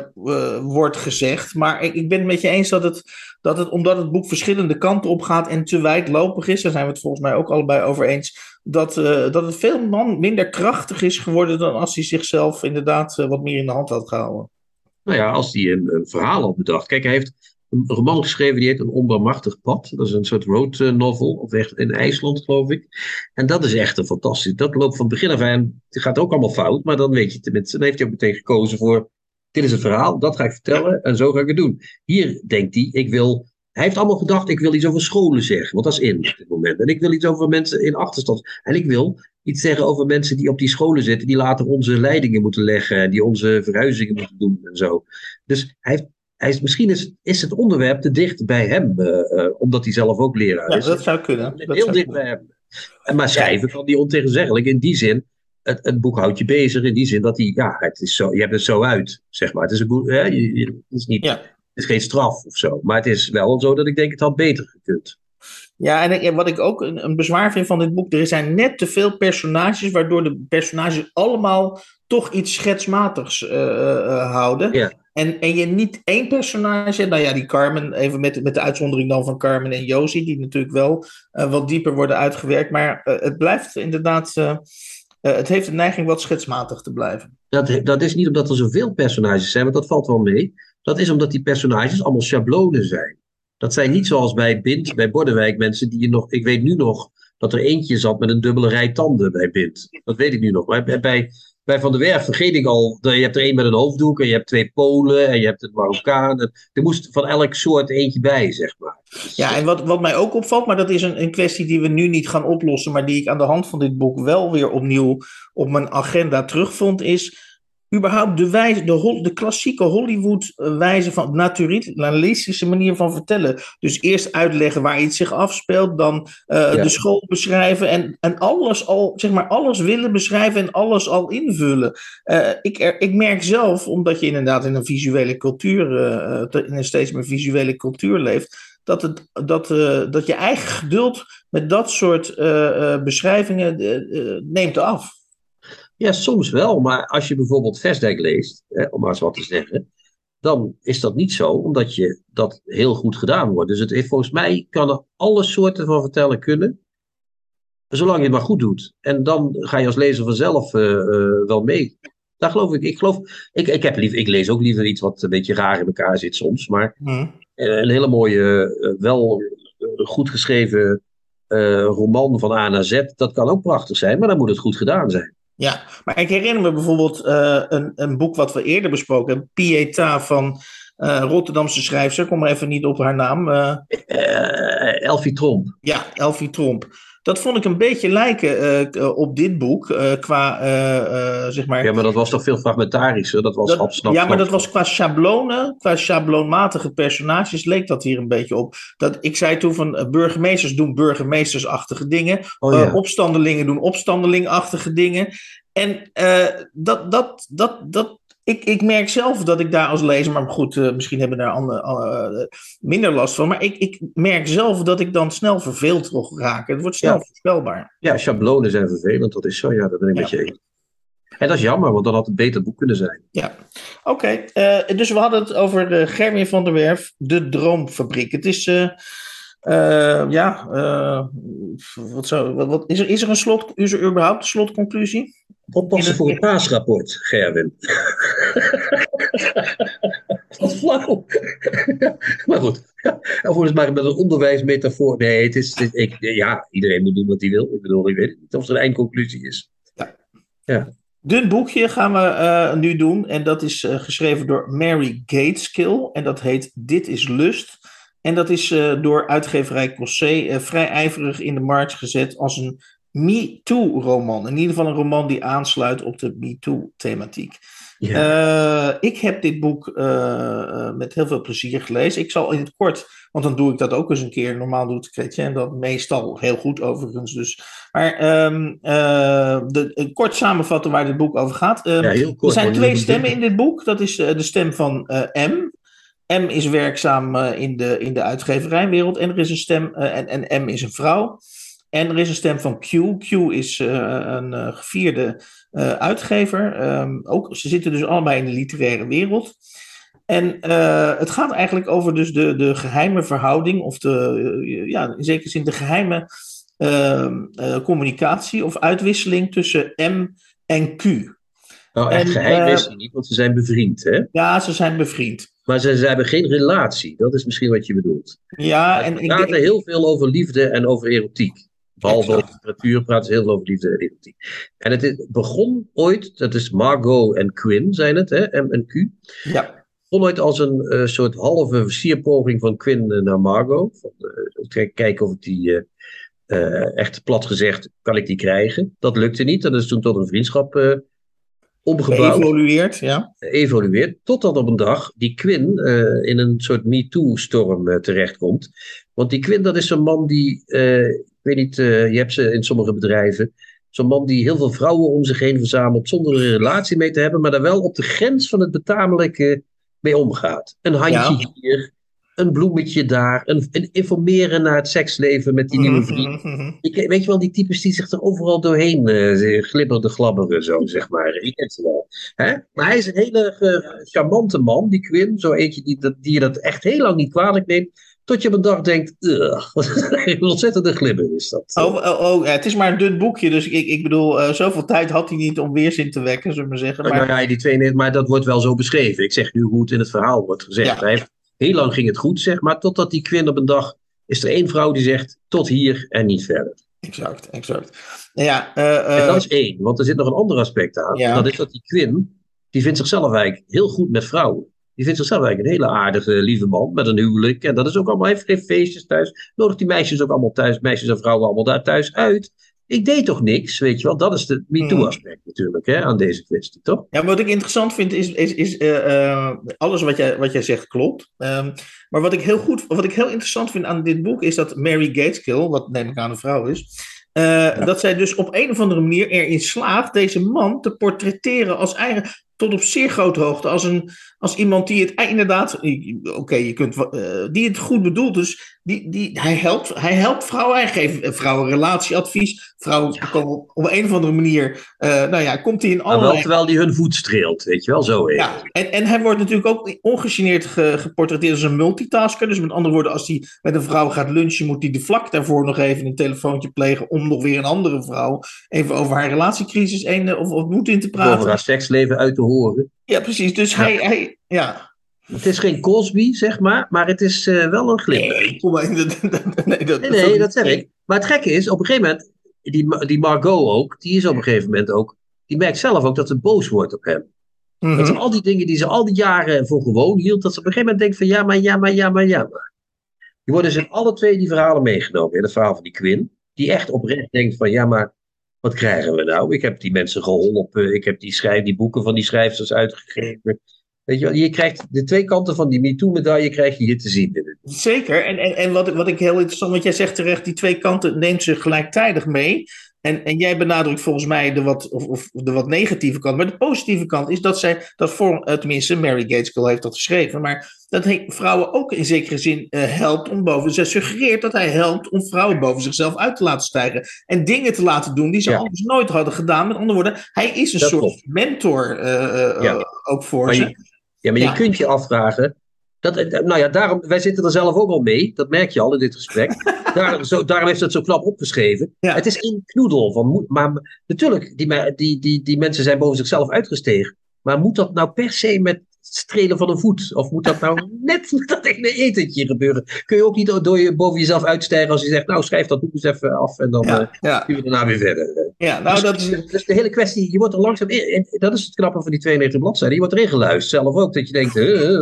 Speaker 1: wordt gezegd. Maar ik, ik ben het met je eens dat het, dat het, omdat het boek verschillende kanten op gaat en te wijdlopig is, daar zijn we het volgens mij ook allebei over eens, dat, dat het veel man minder krachtig is geworden dan als hij zichzelf inderdaad wat meer in de hand had gehouden.
Speaker 2: Nou ja, als hij een, een verhaal had bedacht. Kijk, hij heeft een roman geschreven die heet Een onbarmachtig pad. Dat is een soort road novel, of echt in IJsland geloof ik. En dat is echt een fantastisch. Dat loopt van begin af aan, het gaat ook allemaal fout, maar dan weet je tenminste, dan heeft hij ook meteen gekozen voor, dit is het verhaal, dat ga ik vertellen en zo ga ik het doen. Hier denkt hij, ik wil, hij heeft allemaal gedacht, ik wil iets over scholen zeggen, want dat is in op dit moment. En ik wil iets over mensen in achterstand. En ik wil iets zeggen over mensen die op die scholen zitten, die later onze leidingen moeten leggen, die onze verhuizingen moeten doen en zo. Dus hij heeft hij is, misschien is, is het onderwerp te dicht bij hem, uh, uh, omdat hij zelf ook leraar is.
Speaker 1: Ja, dat zou kunnen.
Speaker 2: Dat
Speaker 1: heel
Speaker 2: dicht
Speaker 1: kunnen.
Speaker 2: bij hem. En maar schrijven kan die ontegenzeggelijk. In die zin, het, het boek houdt je bezig. In die zin dat hij, ja, het is zo, je hebt het zo uit, zeg maar. Het is, een boek, hè, het is, niet,
Speaker 1: Ja.
Speaker 2: het is geen straf of zo. Maar het is wel zo dat ik denk, het had beter gekund.
Speaker 1: Ja, en wat ik ook een, een bezwaar vind van dit boek, er zijn net te veel personages, waardoor de personages allemaal toch iets schetsmatigs eh, eh, houden.
Speaker 2: Ja.
Speaker 1: En, en je niet één personage, nou ja, die Carmen, even met, met de uitzondering dan van Carmen en Josie, die natuurlijk wel eh, wat dieper worden uitgewerkt, maar eh, het blijft inderdaad, eh, het heeft de neiging wat schetsmatig te blijven.
Speaker 2: Dat, dat is niet omdat er zoveel personages zijn, want dat valt wel mee. Dat is omdat die personages allemaal schablonen zijn. Dat zijn niet zoals bij Bind, bij Bordewijk, mensen die je nog. Ik weet nu nog dat er eentje zat met een dubbele rij tanden bij Bind. Dat weet ik nu nog. Bij, bij, bij Van der Werf vergeet ik al. Je hebt er één met een hoofddoek en je hebt twee Polen en je hebt een Marokkaan. Er moest van elk soort eentje bij, zeg maar.
Speaker 1: Ja, en wat, wat mij ook opvalt, maar dat is een, een kwestie die we nu niet gaan oplossen, maar die ik aan de hand van dit boek wel weer opnieuw op mijn agenda terugvond, is überhaupt de, wijze, de, de klassieke Hollywood-wijze van naturalistische manier van vertellen. Dus eerst uitleggen waar iets zich afspeelt, dan eh,
Speaker 2: Ja.
Speaker 1: de school beschrijven en, en alles al, zeg maar, alles willen beschrijven en alles al invullen. Eh, ik, er, ik merk zelf, omdat je inderdaad in een visuele cultuur, eh, in een steeds meer visuele cultuur leeft, dat, het, dat, eh, dat je eigen geduld met dat soort eh, eh, beschrijvingen eh, eh, neemt af.
Speaker 2: Ja, soms wel. Maar als je bijvoorbeeld Vestdijk leest, hè, om maar eens wat te zeggen, dan is dat niet zo, omdat je dat heel goed gedaan wordt. Dus het, heeft- volgens mij kan er alle soorten van vertellen kunnen, zolang je het maar goed doet. En dan ga je als lezer vanzelf eh, eh, wel mee. Daar geloof ik. Ik, geloof, ik, ik, heb liever, ik lees ook liever iets wat een beetje raar in elkaar zit soms. Maar eh, een hele mooie, wel goed geschreven roman van A naar Z, dat kan ook prachtig zijn, maar dan moet het goed gedaan zijn.
Speaker 1: Ja, maar ik herinner me bijvoorbeeld eh, een, een boek wat we eerder besproken hebben, Pieta van eh, Rotterdamse schrijfster, ik kom maar even niet op haar naam. Eh,
Speaker 2: Elfie Tromp.
Speaker 1: Ja, Elfie Tromp. Dat vond ik een beetje lijken eh, op dit boek, eh, qua, eh, zeg maar...
Speaker 2: Ja, maar dat was toch veel fragmentarischer? Dat was
Speaker 1: Dat-
Speaker 2: hap, snap,
Speaker 1: ja, maar dat was qua schablonen, qua schabloonmatige personages, leek dat hier een beetje op. Dat, ik zei toen van burgemeesters doen burgemeestersachtige dingen,
Speaker 2: Oh, ja.
Speaker 1: opstandelingen doen opstandelingachtige dingen. En dat, dat, dat, dat, ik, ik merk zelf dat ik daar als lezer, maar goed, eh, misschien hebben daar andere, eh, minder last van, maar ik, ik merk zelf dat ik dan snel verveeld raak. Het wordt snel
Speaker 2: Ja.
Speaker 1: voorspelbaar.
Speaker 2: Ja, schablonen zijn vervelend, dat is zo. Ja, dat ben ik
Speaker 1: Ja.
Speaker 2: met je eens. En dat is jammer, want dan had een beter boek kunnen zijn.
Speaker 1: Oké, eh, dus we hadden het over de Gerwin van der Werf, de Droomfabriek. Het is, eh, ja, uh, wat zou, wat, wat, is, er, is, er een slot, is er überhaupt een slotconclusie?
Speaker 2: Oppassen voor een paasrapport, Gerwin. wat flauw. maar goed, overigens maar met een onderwijsmetafoor. Nee, het is, het, ik, ja, iedereen moet doen wat hij wil. Ik bedoel, ik weet niet of er een eindconclusie is.
Speaker 1: Ja. ja. Dun boekje gaan we uh, nu doen. En dat is uh, geschreven door Mary Gateskill. En dat heet Dit is Lust. En dat is uh, door uitgeverij Cossé vrij ijverig in de markt gezet als een Me-Too-roman. In ieder geval een roman die aansluit op de Me-Too-thematiek. Ja. Uh, ik heb dit boek met heel veel plezier gelezen. Ik zal in het kort, want dan doe ik dat ook eens een keer. Normaal doet Kretje en dat meestal heel goed overigens. Dus. Maar um, uh, de, kort samenvatten waar dit boek over gaat. Ja, kort, er zijn twee stemmen in dit boek. Dat is de stem van M. M is werkzaam in, de, in de uitgeverijwereld en er is een stem, en, en M is een vrouw. En er is een stem van Q. Q is een gevierde uh, uitgever. Um, ook, ze zitten dus allebei in de literaire wereld. En het gaat eigenlijk over dus de, de geheime verhouding, of de, ja, in zekere zin de geheime ehm, communicatie of uitwisseling tussen M en Q.
Speaker 2: Nou, echt en, geheim is het niet, want ze zijn bevriend, hè?
Speaker 1: Ja, ze zijn bevriend.
Speaker 2: Maar ze, ze hebben geen relatie, dat is misschien wat je bedoelt.
Speaker 1: Ja,
Speaker 2: en. Ze praten heel veel over liefde en over erotiek. Behalve over literatuur praten ze heel veel over liefde en erotiek. En het begon ooit, dat is Margot en Quinn zijn het, hè, M en Q.
Speaker 1: Ja.
Speaker 2: begon ooit als een uh, soort halve versierpoging van Quinn uh, naar Margot. Van, uh, kijken of ik die, echt plat gezegd, kan ik die krijgen. Dat lukte niet, dat is toen tot een vriendschap omgebouwd.
Speaker 1: Geëvolueerd, ja.
Speaker 2: Evolueerd, totdat op een dag die Quinn in een soort MeToo-storm terechtkomt. Want die Quinn, dat is een man die weet niet, je hebt ze in sommige bedrijven. Zo'n man die heel veel vrouwen om zich heen verzamelt zonder er een relatie mee te hebben, maar daar wel op de grens van het betamelijke mee omgaat. Een handje hier, een bloemetje daar, een, een, informeren naar het seksleven met die nieuwe vriend. Ik, weet je wel, die types die zich er overal doorheen uh, glibberde glabberen, zo zeg maar. Je kent ze wel. Hè? Maar hij is een hele uh, charmante man, die Quinn. Zo eentje die, dat, die je dat echt heel lang niet kwalijk neemt. Tot je op een dag denkt, wat een ontzettende glibber is dat.
Speaker 1: Oh, oh, oh ja, het is maar een dun boekje, dus ik, ik bedoel, uh, zoveel tijd had hij niet om weerzin te wekken, zullen we maar zeggen.
Speaker 2: Maar...
Speaker 1: Nou
Speaker 2: ja, die twee, maar dat wordt wel zo beschreven. Ik zeg nu hoe het in het verhaal wordt gezegd. Ja. Hij heeft, heel lang ging het goed, zeg maar, totdat die Quinn op een dag, is er één vrouw die zegt, tot hier en niet verder.
Speaker 1: Exact, exact. Nou ja, uh, uh...
Speaker 2: En dat is één, want er zit nog een ander aspect aan. Ja. Dat is dat die Quinn, die vindt zichzelf eigenlijk heel goed met vrouwen. Die vindt zichzelf eigenlijk een hele aardige, lieve man met een huwelijk. En dat is ook allemaal, hij heeft feestjes thuis. Nodigt die meisjes ook allemaal thuis, meisjes en vrouwen allemaal daar thuis uit. Ik deed toch niks, weet je wel. Dat is de MeToo-aspect natuurlijk hè, aan deze kwestie, toch?
Speaker 1: Ja, wat ik interessant vind is, is, is uh, uh, alles wat jij, wat jij zegt klopt. Um, maar wat ik, heel goed, wat ik heel interessant vind aan dit boek is dat Mary Gateskill, wat neem ik aan een vrouw is, uh, ja. dat zij dus op een of andere manier erin slaagt deze man te portretteren als eigen, tot op zeer grote hoogte, als, een, als iemand die het inderdaad, oké, okay, je kunt, uh, die het goed bedoelt, dus die, die, hij, helpt, hij helpt vrouwen, hij geeft vrouwen relatieadvies, vrouwen ja. komen op, op, een of andere manier, uh, nou ja, komt hij in allerlei...
Speaker 2: Maar wel terwijl hij hun voet streelt, weet je wel, zo even.
Speaker 1: Ja, en, en hij wordt natuurlijk ook ongegeneerd ge, geportretteerd als een multitasker, dus met andere woorden, als hij met een vrouw gaat lunchen, moet hij de vlak daarvoor nog even een telefoontje plegen om nog weer een andere vrouw even over haar relatiecrisis een, of, of moet in te praten.
Speaker 2: Over haar seksleven uit te horen.
Speaker 1: Ja, precies, dus ja. hij, hij, ja...
Speaker 2: Het is geen Cosby, zeg maar, maar het is uh, wel een glimmer.
Speaker 1: Nee, nee, dat,
Speaker 2: nee, nee, dat zeg ik. Maar het gekke is, op een gegeven moment, die, die Margot ook, die is op een gegeven moment ook, die merkt zelf ook dat ze boos wordt op hem. Mm -hmm. Dat zijn al die dingen die ze al die jaren voor gewoon hield, dat ze op een gegeven moment denkt van ja, maar ja, maar ja, maar ja. Maar. Die worden dus in alle twee die verhalen meegenomen. In het verhaal van die Quinn, die echt oprecht denkt van ja, maar wat krijgen we nou? Ik heb die mensen geholpen, ik heb die, schrijf, die boeken van die schrijfsters uitgegeven. Weet je, wel, je krijgt de twee kanten van die MeToo-medaille krijg je hier te zien.
Speaker 1: Zeker. En, en, en wat, wat ik heel interessant, want jij zegt terecht, die twee kanten neemt ze gelijktijdig mee. En, en jij benadrukt volgens mij de wat, of, of de wat negatieve kant. Maar de positieve kant is dat zij, dat voor, tenminste, Mary Gateskill heeft dat geschreven, maar dat hij vrouwen ook in zekere zin uh, helpt om boven. Zij suggereert dat hij helpt om vrouwen boven zichzelf uit te laten stijgen. En dingen te laten doen die ze ja. anders nooit hadden gedaan. Met andere woorden, hij is een dat soort mentor uh, uh, ja. ook voor
Speaker 2: maar
Speaker 1: ze.
Speaker 2: Ja, maar je kunt je afvragen, Dat, eh, nou ja, daarom, wij zitten er zelf ook al mee. Dat merk je al in dit gesprek. Daar, zo, daarom heeft het zo knap opgeschreven.
Speaker 1: Ja.
Speaker 2: Het is één knoedel. Van, maar natuurlijk, die, die, die, die mensen zijn boven zichzelf uitgestegen. Maar moet dat nou per se met strelen van een voet? Of moet dat nou net dat in een etentje gebeuren? Kun je ook niet door- je boven jezelf uitstijgen als je zegt, nou schrijf dat boek eens even af en dan
Speaker 1: Ja,
Speaker 2: eh
Speaker 1: ja,
Speaker 2: kunnen we daarna weer verder.
Speaker 1: Ja, nou dat is...
Speaker 2: Dus de hele kwestie, je wordt er langzaam in, dat is het knappe van die 92 bladzijden, je wordt erin geluisterd zelf ook, dat je denkt,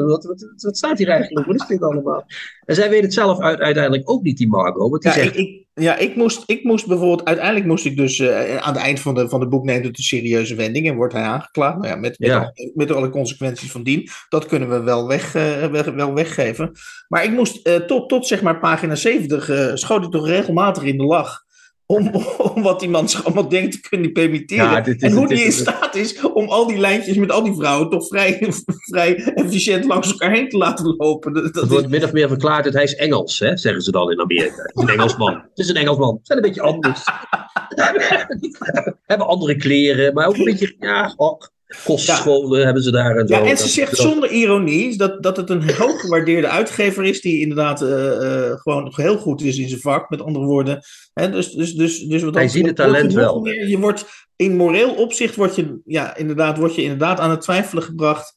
Speaker 2: wat, wat, wat staat hier eigenlijk, wat is dit allemaal? En zij weet het zelf uit, uiteindelijk ook niet, die Margot, want die
Speaker 1: Ja,
Speaker 2: zegt,
Speaker 1: ik, ik, ja ik, moest, ik moest bijvoorbeeld, uiteindelijk moest ik dus eh, aan het eind van, de, van het boek neemt het een serieuze wending en wordt hij aangeklaagd. Nou ja, met, met,
Speaker 2: Ja.
Speaker 1: met alle consequenties van dien. Dat kunnen we wel, weg, eh, weg- wel weggeven. Maar ik moest eh, tot, tot zeg maar pagina 70 eh, schoot ik toch regelmatig in de lach. Om, om wat die man zich allemaal denkt te kunnen permitteren.
Speaker 2: Ja, dit is-
Speaker 1: en hoe die in staat is om al die lijntjes met al die vrouwen toch vrij, vrij efficiënt langs elkaar heen te laten lopen. Dat, dat
Speaker 2: het
Speaker 1: is-
Speaker 2: wordt min of meer verklaard dat hij is Engels, hè, zeggen ze dan in Amerika. Het is een Engelsman. Het is een Engelsman. Ze zijn een beetje anders. hebben andere kleren, maar ook een beetje, ja, och, kostscholen hebben ze daar en zo.
Speaker 1: Ja, en ze
Speaker 2: Dat-
Speaker 1: zegt
Speaker 2: dat-
Speaker 1: zonder ironie dat, dat het een hooggewaardeerde uitgever is, die inderdaad eh, gewoon heel goed is in zijn vak, met andere woorden. Hè, dus, dus, dus, dus wat
Speaker 2: Hij ziet het talent
Speaker 1: je
Speaker 2: wel.
Speaker 1: meer- je wordt in moreel opzicht word je, ja, inderdaad, word je inderdaad aan het twijfelen gebracht.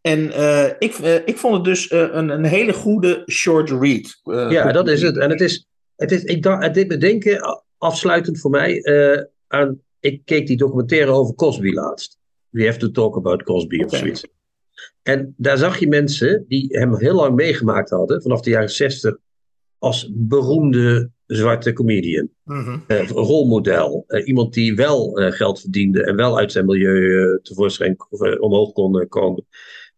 Speaker 1: En eh, ik, ik vond het dus een, een hele goede short read.
Speaker 2: Ja, dat is het. En het is, het is ik dacht, het deed me denken, afsluitend voor mij, aan, ik keek die documentaire over Cosby laatst. We have to talk about Cosby of zoiets. En daar zag je mensen die hem heel lang meegemaakt hadden, vanaf de jaren zestig, als beroemde zwarte comedian.
Speaker 1: Mhm.
Speaker 2: eh, rolmodel. Eh, iemand die wel eh, geld verdiende en wel uit zijn milieu tevoorschijn omhoog kon komen.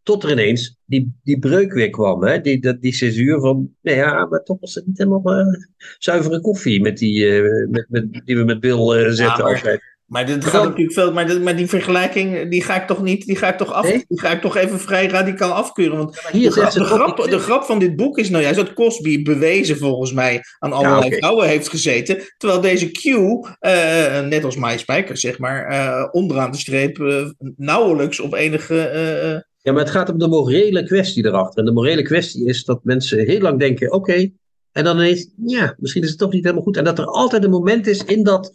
Speaker 2: Tot er ineens die, die breuk weer kwam. Hè? Die, dat, die césuur van, nou ja, maar toch was het niet helemaal zuivere koffie met die, met, met, die we met Bill zetten.
Speaker 1: maar-
Speaker 2: altijd.
Speaker 1: Maar dit gaat natuurlijk veel. Maar, dit- maar die vergelijking, die ga ik toch niet. Die ga ik toch af.
Speaker 2: Nee?
Speaker 1: Die ga ik toch even vrij radicaal afkeuren. Want
Speaker 2: hier
Speaker 1: de,
Speaker 2: zegt
Speaker 1: grap,
Speaker 2: ze
Speaker 1: de, grap, de grap van dit boek is nou juist dat Cosby bewezen volgens mij aan allerlei
Speaker 2: oké.
Speaker 1: vrouwen heeft gezeten. Terwijl deze Q, eh, net als Mike Spijker, zeg maar, eh, onderaan de streep eh, nauwelijks op enige.
Speaker 2: Ja, maar het gaat om de morele kwestie erachter. En de morele kwestie is dat mensen heel lang denken: oké, en dan ineens, ja, misschien is het toch niet helemaal goed. En dat er altijd een moment is in dat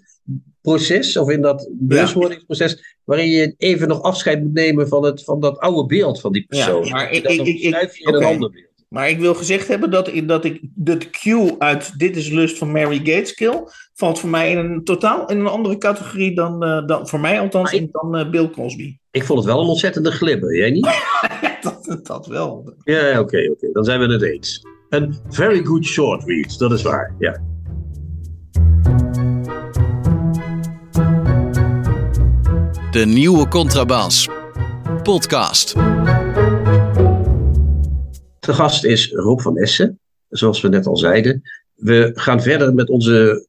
Speaker 2: proces, of in dat bewustwordingsproces, waarin je even nog afscheid moet nemen van, het, van dat oude beeld van die persoon.
Speaker 1: Ja, maar ik- ik- ik-
Speaker 2: een ander beeld.
Speaker 1: maar ik wil gezegd hebben dat, ik- dat ik de Q uit Dit is Lust van Mary Gateskill valt voor mij in een totaal in een andere categorie dan, eh, dan voor mij althans,
Speaker 2: ik-
Speaker 1: dan eh, Bill Cosby.
Speaker 2: Ik vond het wel een ontzettende glibber, jij niet?
Speaker 1: dat, dat wel.
Speaker 2: Ja, ja, oké, oké. Dan zijn we het eens. Een very good short read, dat is waar. Ja.
Speaker 3: De nieuwe Contrabas. Podcast.
Speaker 2: De gast is Rob van Essen, zoals we net al zeiden. We gaan verder met onze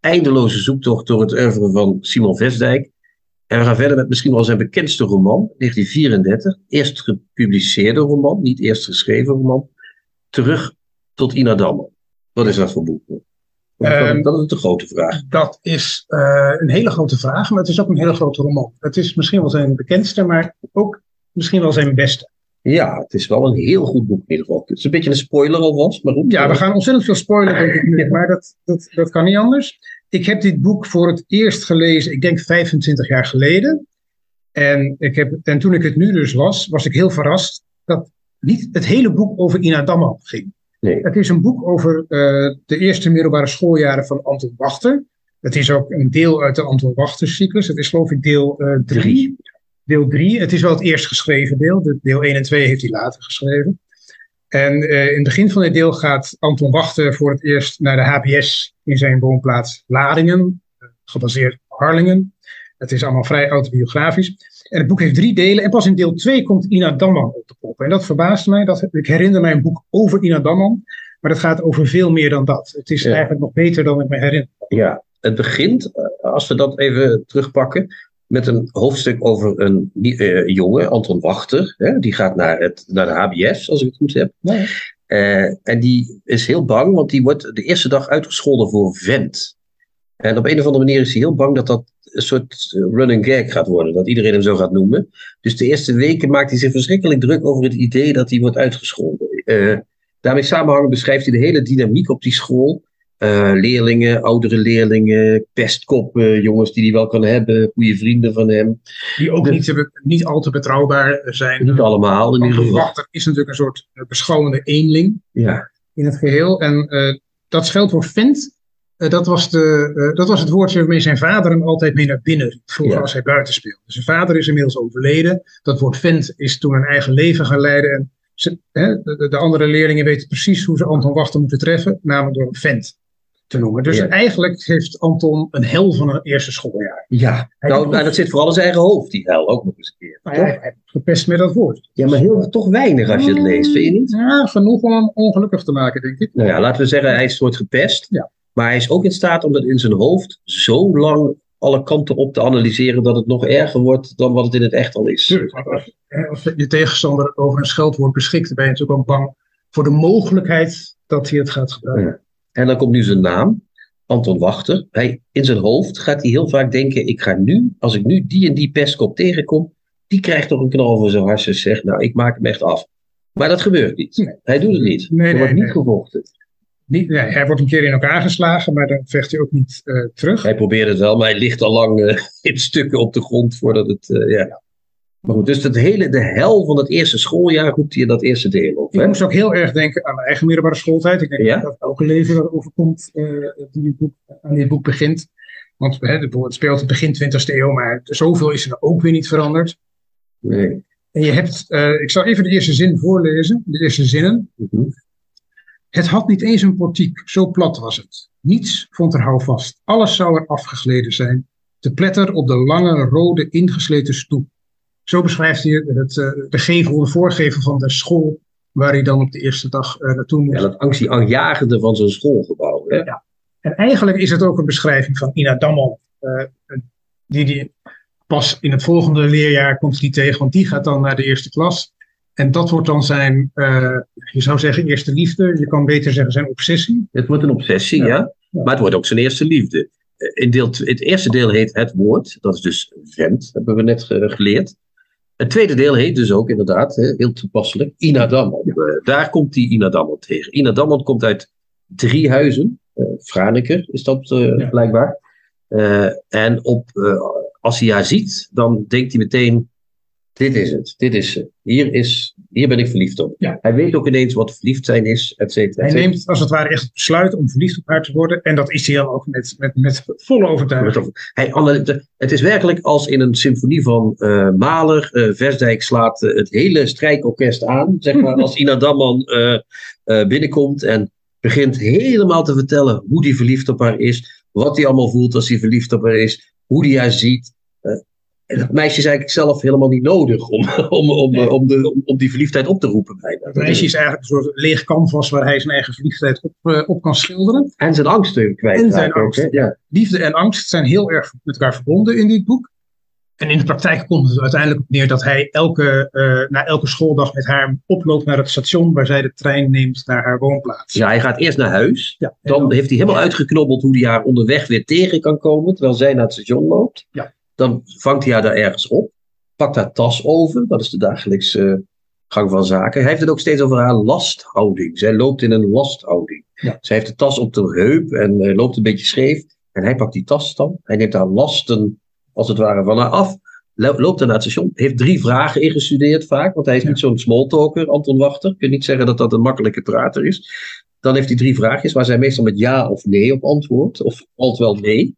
Speaker 2: eindeloze zoektocht door het oeuvre van Simon Vestdijk. En we gaan verder met misschien wel zijn bekendste roman, 1934. Eerst gepubliceerde roman, niet eerst geschreven roman. Terug tot Ina Dammer. Wat is dat voor boek? Dat,
Speaker 4: Ehm,
Speaker 2: dat is de grote vraag.
Speaker 4: Dat is eh, een hele grote vraag, maar het is ook een hele grote roman. Het is misschien wel zijn bekendste, maar ook misschien wel zijn beste.
Speaker 2: Ja, het is wel een heel goed boek in ieder geval. Het is een beetje een spoiler alvast, maar goed.
Speaker 4: Ja, we gaan ontzettend veel nu, maar dat, dat, dat kan niet anders. Ik heb dit boek voor het eerst gelezen, ik denk 25 jaar geleden. En, ik heb, en toen ik het nu dus las, was ik heel verrast dat niet het hele boek over Ina Damman ging.
Speaker 2: Nee.
Speaker 4: Het is een boek over eh, de eerste middelbare schooljaren van Anton Wachter. Het is ook een deel uit de Anton Wachter cyclus. Het is geloof ik deel 3.
Speaker 2: Drie.
Speaker 4: Deel 3. Het is wel het eerst geschreven deel. De, deel 1 en 2 heeft hij later geschreven. En eh, in het begin van dit deel gaat Anton Wachter voor het eerst naar de HBS in zijn woonplaats Ladingen, eh, gebaseerd op Harlingen. Het is allemaal vrij autobiografisch. En het boek heeft drie delen. En pas in deel 2 komt Ina Damman op de kop. En dat verbaast mij. Dat, ik herinner mij een boek over Ina Damman. Maar dat gaat over veel meer dan dat. Het is
Speaker 2: Ja.
Speaker 4: eigenlijk nog beter dan ik me herinner.
Speaker 2: Ja, het begint, eh, als we dat even terugpakken, met een hoofdstuk over een eh, jongen, Anton Wachter. Hè, die gaat naar, het, naar de HBS, als ik het goed heb. Eh, en die is heel bang, want die wordt de eerste dag uitgescholden voor vent. En op een of andere manier is hij heel bang dat dat een soort running gag gaat worden. Dat iedereen hem zo gaat noemen. Dus de eerste weken maakt hij zich verschrikkelijk druk over het idee dat hij wordt uitgescholden. Uh, daarmee samenhangend beschrijft hij de hele dynamiek op die school. Uh, leerlingen, oudere leerlingen, pestkoppen, jongens die hij wel kan hebben, goede vrienden van hem.
Speaker 4: Die ook niet, te, niet al te betrouwbaar zijn.
Speaker 2: Niet allemaal. In ieder geval.
Speaker 4: is natuurlijk een soort beschouwende eenling
Speaker 2: ja.
Speaker 4: in het geheel. En uh, dat scheldwoord vent, uh, dat, was de, uh, dat was het woordje waarmee zijn vader hem altijd mee naar binnen riep, vroeger ja. als hij buiten speelde. Zijn vader is inmiddels overleden. Dat woord vent is toen een eigen leven gaan leiden. En ze, hè, de, de, andere leerlingen weten precies hoe ze Anton Wachter moeten treffen, namelijk door een vent te noemen. Dus ja. eigenlijk heeft Anton een hel van een eerste schooljaar.
Speaker 2: Ja, nou, nou, dat zit vooral in zijn eigen hoofd, die hel, ook nog eens een keer.
Speaker 4: Nou, hij, hij gepest met dat woord.
Speaker 2: Ja, maar heel, toch weinig als je het leest, vind je niet?
Speaker 4: Ja, genoeg om hem ongelukkig te maken, denk ik.
Speaker 2: Nou ja, laten we zeggen, hij is soort gepest.
Speaker 4: Ja.
Speaker 2: Maar hij is ook in staat om dat in zijn hoofd zo lang alle kanten op te analyseren dat het nog erger wordt dan wat het in het echt al is.
Speaker 4: Tuurlijk, als, je tegenstander over een scheldwoord beschikt, ben je natuurlijk ook bang voor de mogelijkheid dat hij het gaat gebruiken.
Speaker 2: Ja. En dan komt nu zijn naam, Anton Wachter. Hij, in zijn hoofd gaat hij heel vaak denken: ik ga nu, als ik nu die en die pestkop tegenkom, die krijgt toch een knal voor zijn hartjes. Zegt, nou, ik maak hem echt af. Maar dat gebeurt niet.
Speaker 4: Nee.
Speaker 2: Hij doet het niet.
Speaker 4: Nee,
Speaker 2: er
Speaker 4: nee,
Speaker 2: wordt niet
Speaker 4: nee.
Speaker 2: gevochten.
Speaker 4: Niet, nee, hij wordt een keer in elkaar geslagen, maar dan vecht hij ook niet uh, terug.
Speaker 2: Hij probeert het wel, maar hij ligt al lang uh, in stukken op de grond voordat het. Uh, ja. Maar goed, dus het hele, de hel van het eerste schooljaar roept hij in dat eerste deel op.
Speaker 4: Ik
Speaker 2: hè?
Speaker 4: moest ook heel erg denken aan mijn eigen middelbare schooltijd. Ik denk
Speaker 2: Ja?
Speaker 4: dat elke leven dat overkomt die boek, aan dit boek begint. Want hè, het speelt het begin 20e eeuw, maar zoveel is er ook weer niet veranderd.
Speaker 2: Nee.
Speaker 4: En je hebt, ik zal even de eerste zin voorlezen, de eerste zinnen.
Speaker 2: Mm -hmm.
Speaker 4: Het had niet eens een portiek, zo plat was het. Niets vond er houvast. Alles zou er afgegleden zijn. Te pletter op de lange, rode, ingesleten stoep. Zo beschrijft hij het, uh, de gevel, de voorgevel van de school, waar hij dan op de eerste dag uh, naartoe moest.
Speaker 2: Ja, dat van zijn schoolgebouw. Hè?
Speaker 4: Ja. En eigenlijk is het ook een beschrijving van Ina Damman, uh, die, die pas in het volgende leerjaar komt die tegen, want die gaat dan naar de eerste klas. En dat wordt dan zijn, uh, je zou zeggen, eerste liefde. Je kan beter zeggen zijn obsessie.
Speaker 2: Het wordt een obsessie, ja. Maar het wordt ook zijn eerste liefde. In deel, het eerste deel heet het woord. Dat is dus vent, hebben we net geleerd. Het tweede deel heet dus ook inderdaad, heel toepasselijk, Ina. Ja. Daar komt die Ina Damman tegen. Ina Damman komt uit drie huizen. Uh, Franeker is dat uh, ja. blijkbaar. en op, als hij haar ziet, dan denkt hij meteen, dit is het, dit is ze. Hier, is, hier ben ik verliefd op.
Speaker 4: Ja.
Speaker 2: Hij weet ook ineens wat verliefd zijn is, et cetera.
Speaker 4: Hij neemt als het ware echt het besluit om verliefd op haar te worden. En dat is hij dan ook met, met, met volle overtuiging.
Speaker 2: Hij, het is werkelijk als in een symfonie van uh, Mahler. Uh, Versdijk slaat uh, het hele strijkorkest aan. Zeg maar, als Ina Damman binnenkomt en begint helemaal te vertellen hoe hij verliefd op haar is. Wat hij allemaal voelt als hij verliefd op haar is. Hoe hij haar ziet. Dat meisje is eigenlijk zelf helemaal niet nodig om, om, om, nee. om, de, om, om die verliefdheid op te roepen. Bijna.
Speaker 4: Het meisje is eigenlijk een soort leeg canvas waar hij zijn eigen verliefdheid op, uh, op kan schilderen.
Speaker 2: En zijn angsten kwijt.
Speaker 4: En zijn angsten. Ja. Liefde en angst zijn heel erg met elkaar verbonden in dit boek. En in de praktijk komt het uiteindelijk op neer dat hij elke, uh, na elke schooldag met haar oploopt naar het station waar zij de trein neemt naar haar woonplaats.
Speaker 2: Ja, hij gaat eerst naar huis. Ja, dan, dan heeft hij helemaal uitgeknobbeld hoe hij haar onderweg weer tegen kan komen terwijl zij naar het station loopt.
Speaker 4: Ja.
Speaker 2: Dan vangt hij haar daar ergens op, pakt haar tas over, dat is de dagelijkse gang van zaken. Hij heeft het ook steeds over haar lasthouding. Zij loopt in een lasthouding.
Speaker 4: Ja.
Speaker 2: Zij heeft de tas op de heup en uh, loopt een beetje scheef. En hij pakt die tas dan. Hij neemt haar lasten, als het ware, van haar af. Loopt dan naar het station. Heeft drie vragen ingestudeerd vaak, want hij is ja. niet zo'n smalltalker, Anton Wachter. Je kunt niet zeggen dat dat een makkelijke prater is. Dan heeft hij drie vraagjes waar zij meestal met ja of nee op antwoordt. Of altijd wel nee.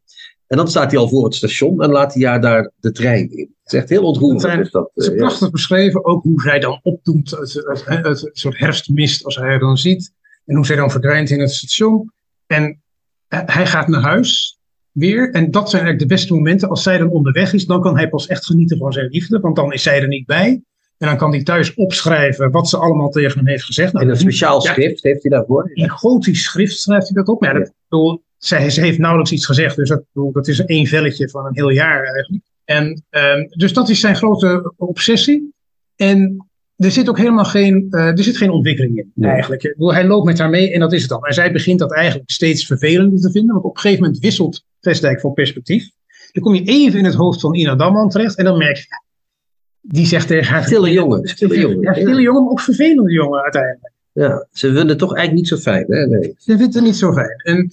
Speaker 2: En dan staat hij al voor het station en laat hij haar daar de trein in. Het is echt heel ontroerend.
Speaker 4: Het,
Speaker 2: is dat,
Speaker 4: het is
Speaker 2: uh,
Speaker 4: prachtig ja. beschreven, ook hoe zij dan opdoemt, het, het, soort herfstmist als hij haar dan ziet. En hoe zij dan verdwijnt in het station. En uh, hij gaat naar huis weer. En dat zijn eigenlijk de beste momenten. Als zij dan onderweg is, dan kan hij pas echt genieten van zijn liefde. Want dan is zij er niet bij. En dan kan hij thuis opschrijven wat ze allemaal tegen hem heeft gezegd.
Speaker 2: Nou, in een speciaal ja, schrift heeft hij daarvoor.
Speaker 4: In gotisch schrift schrijft hij dat op. Maar ja, dat, zij, ze heeft nauwelijks iets gezegd, dus dat, dat is één velletje van een heel jaar eigenlijk. En, um, dus dat is zijn grote obsessie. En er zit ook helemaal geen, uh, er zit geen ontwikkeling in nee. eigenlijk. Bedoel, hij loopt met haar mee en dat is het dan. En zij begint dat eigenlijk steeds vervelender te vinden, want op een gegeven moment wisselt Vestdijk van perspectief. Dan kom je even in het hoofd van Ina Damman terecht en dan merk je, ja, die zegt tegen haar...
Speaker 2: Stille jongen, stille jongen.
Speaker 4: Ja, stille jongen, maar ook vervelende jongen uiteindelijk.
Speaker 2: Ja, ze vinden het toch eigenlijk niet zo fijn, hè? Nee.
Speaker 4: Ze vindt het niet zo fijn. En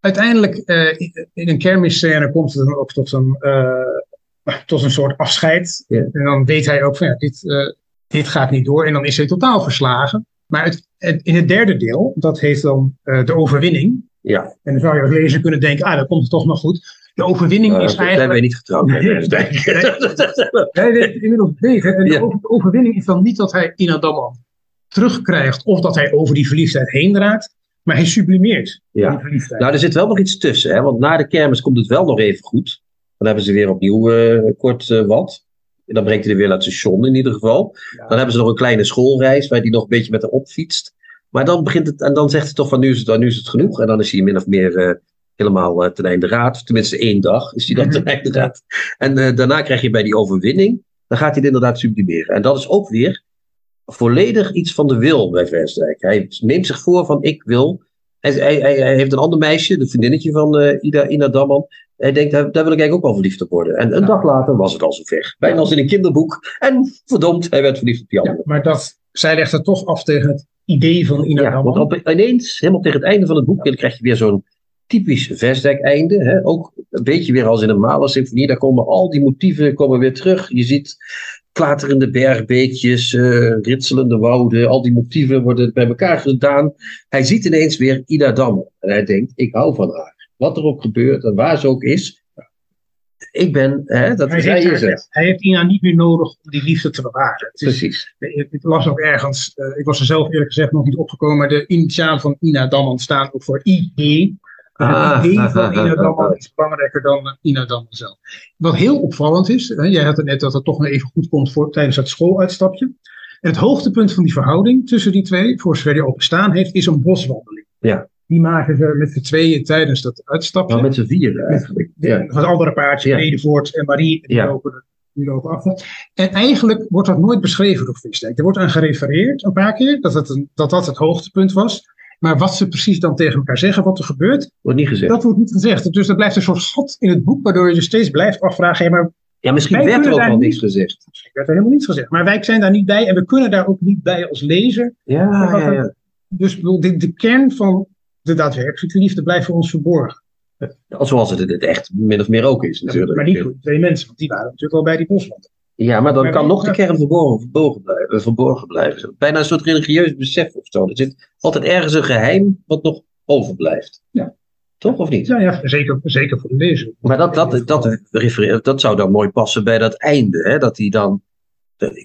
Speaker 4: uiteindelijk, eh, in een kermisscène komt het dan ook tot een, eh, tot een soort afscheid.
Speaker 2: Ja.
Speaker 4: En dan weet hij ook van, ja, dit, eh, dit gaat niet door. En dan is hij totaal verslagen. Maar het, het- in het derde deel, dat heet dan de overwinning.
Speaker 2: Ja,
Speaker 4: En dan zou je als lezer kunnen denken, ah, dat komt het toch nog goed. De overwinning
Speaker 2: uh,
Speaker 4: is
Speaker 2: zijn wij
Speaker 4: eigenlijk...
Speaker 2: niet getrouwd.
Speaker 4: Nee.
Speaker 2: Nee,
Speaker 4: het inmiddels beter. En de over- de overwinning is dan niet dat hij Ina Damman terugkrijgt of dat hij over die verliefdheid heen raakt, maar hij sublimeert
Speaker 2: Ja.
Speaker 4: die verliefdheid.
Speaker 2: Nou, er zit wel nog iets tussen, hè? want na de kermis komt het wel nog even goed. Dan hebben ze weer opnieuw eh, kort eh, wat. En dan brengt hij er weer naar het station in ieder geval.
Speaker 4: Ja.
Speaker 2: Dan hebben ze nog een kleine schoolreis waar hij nog een beetje met haar opfietst. Maar dan begint het, en dan zegt hij toch van nu is het, nu is het genoeg. En dan is hij min of meer eh, helemaal eh, ten einde raad. Tenminste één dag is hij dan
Speaker 4: Mhm.
Speaker 2: ten einde raad. En daarna krijg je bij die overwinning, dan gaat hij het inderdaad sublimeren. En dat is ook weer volledig iets van de wil bij Versdijk. Hij neemt zich voor van ik wil. Hij, hij, hij, heeft een ander meisje, de vriendinnetje van eh, Ida, Ina Damman. Hij denkt, daar, daar wil ik eigenlijk ook wel verliefd op worden. En een
Speaker 4: Ja.
Speaker 2: dag later was het al zover. Bijna als in een kinderboek. En verdomd, hij werd verliefd op die andere.
Speaker 4: Ja, maar dat, zij legt het toch af tegen het idee van Ina
Speaker 2: Ja,
Speaker 4: Damman.
Speaker 2: want op, ineens, helemaal tegen het einde van het boek, dan krijg je weer zo'n typisch Versdijk-einde. Hè? Ook een beetje weer als in een Mahler-symfonie. Daar komen al die motieven komen weer terug. Je ziet klaterende bergbeekjes, eh, ritselende wouden. Al die motieven worden bij elkaar gedaan. Hij ziet ineens weer Ida Dammen. En hij denkt, ik hou van haar. Wat er ook gebeurt en waar ze ook is. Ik ben, hè, dat
Speaker 4: hij,
Speaker 2: is
Speaker 4: heeft,
Speaker 2: hij is het.
Speaker 4: hij heeft Ina niet meer nodig om die liefde te bewaren. Het is,
Speaker 2: Precies.
Speaker 4: ik, ik las ook ergens, eh, ik was er zelf eerlijk gezegd nog niet opgekomen, maar de initialen van Ina Damman staan ook voor ID. Dus
Speaker 2: Ah,
Speaker 4: het idee van Ina Damman
Speaker 2: ah.
Speaker 4: is belangrijker dan eh, Ina Damman zelf. Wat heel opvallend is, hè, jij had het net dat het toch nog even goed komt voor, tijdens het schooluitstapje. Het hoogtepunt van die verhouding tussen die twee, voor zover die al bestaan heeft, is een boswandeling.
Speaker 2: Ja.
Speaker 4: Die maken ze met z'n tweeën tijdens dat uitstapje.
Speaker 2: Nou, met z'n vieren eigenlijk.
Speaker 4: De-
Speaker 2: Ja.
Speaker 4: Van het andere paardje,
Speaker 2: Ja.
Speaker 4: Redevoort en Marie, die,
Speaker 2: Ja.
Speaker 4: lopen, die lopen achter. En eigenlijk wordt dat nooit beschreven door Visdijk. Er wordt aan gerefereerd een paar keer, dat, het een, dat dat het hoogtepunt was. Maar wat ze precies dan tegen elkaar zeggen, wat er gebeurt,
Speaker 2: Wordt niet gezegd.
Speaker 4: dat wordt niet gezegd. Dus dat blijft een soort gat in het boek, waardoor je je steeds blijft afvragen, maar
Speaker 2: Ja, misschien werd er ook
Speaker 4: niet-
Speaker 2: niks gezegd.
Speaker 4: ik werd er helemaal niets gezegd. Maar wij zijn daar niet bij en we kunnen daar ook niet bij als lezer.
Speaker 2: Ja, ja, ja.
Speaker 4: Dus de, de kern van de daadwerkelijke liefde blijft voor ons verborgen.
Speaker 2: Zoals het het echt min of meer ook is natuurlijk.
Speaker 4: Maar niet voor die twee mensen, want die waren natuurlijk al bij die boswand.
Speaker 2: Ja, maar dan
Speaker 4: Maar
Speaker 2: kan nog de kern verborgen, verborgen, blijven, verborgen blijven. Bijna een soort religieus besef of zo. Er zit altijd ergens een geheim wat nog overblijft.
Speaker 4: Ja.
Speaker 2: Toch of niet?
Speaker 4: Ja, ja zeker, zeker voor de lezer.
Speaker 2: Maar dat, dat, dat, dat zou dan mooi passen bij dat einde. Hè? Dat hij dan.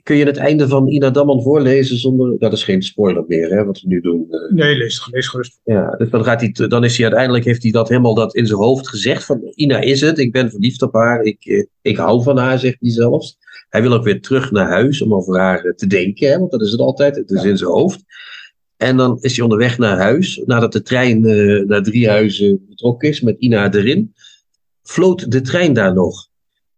Speaker 2: Kun je het einde van Ina Damman voorlezen zonder. Dat is geen spoiler meer, hè, wat we nu doen. eh.
Speaker 4: Nee, lees, lees gerust.
Speaker 2: Ja, dus dan, gaat hij, dan is hij uiteindelijk, heeft hij dat helemaal dat in zijn hoofd gezegd. Van Ina is het, ik ben verliefd op haar, ik, eh, ik hou van haar, zegt hij zelfs. Hij wil ook weer terug naar huis om over haar eh, te denken, hè, want dat is het altijd, het is in zijn hoofd. En dan is hij onderweg naar huis, nadat de trein eh, naar Driehuizen vertrokken is, met Ina erin. Floot de trein daar nog.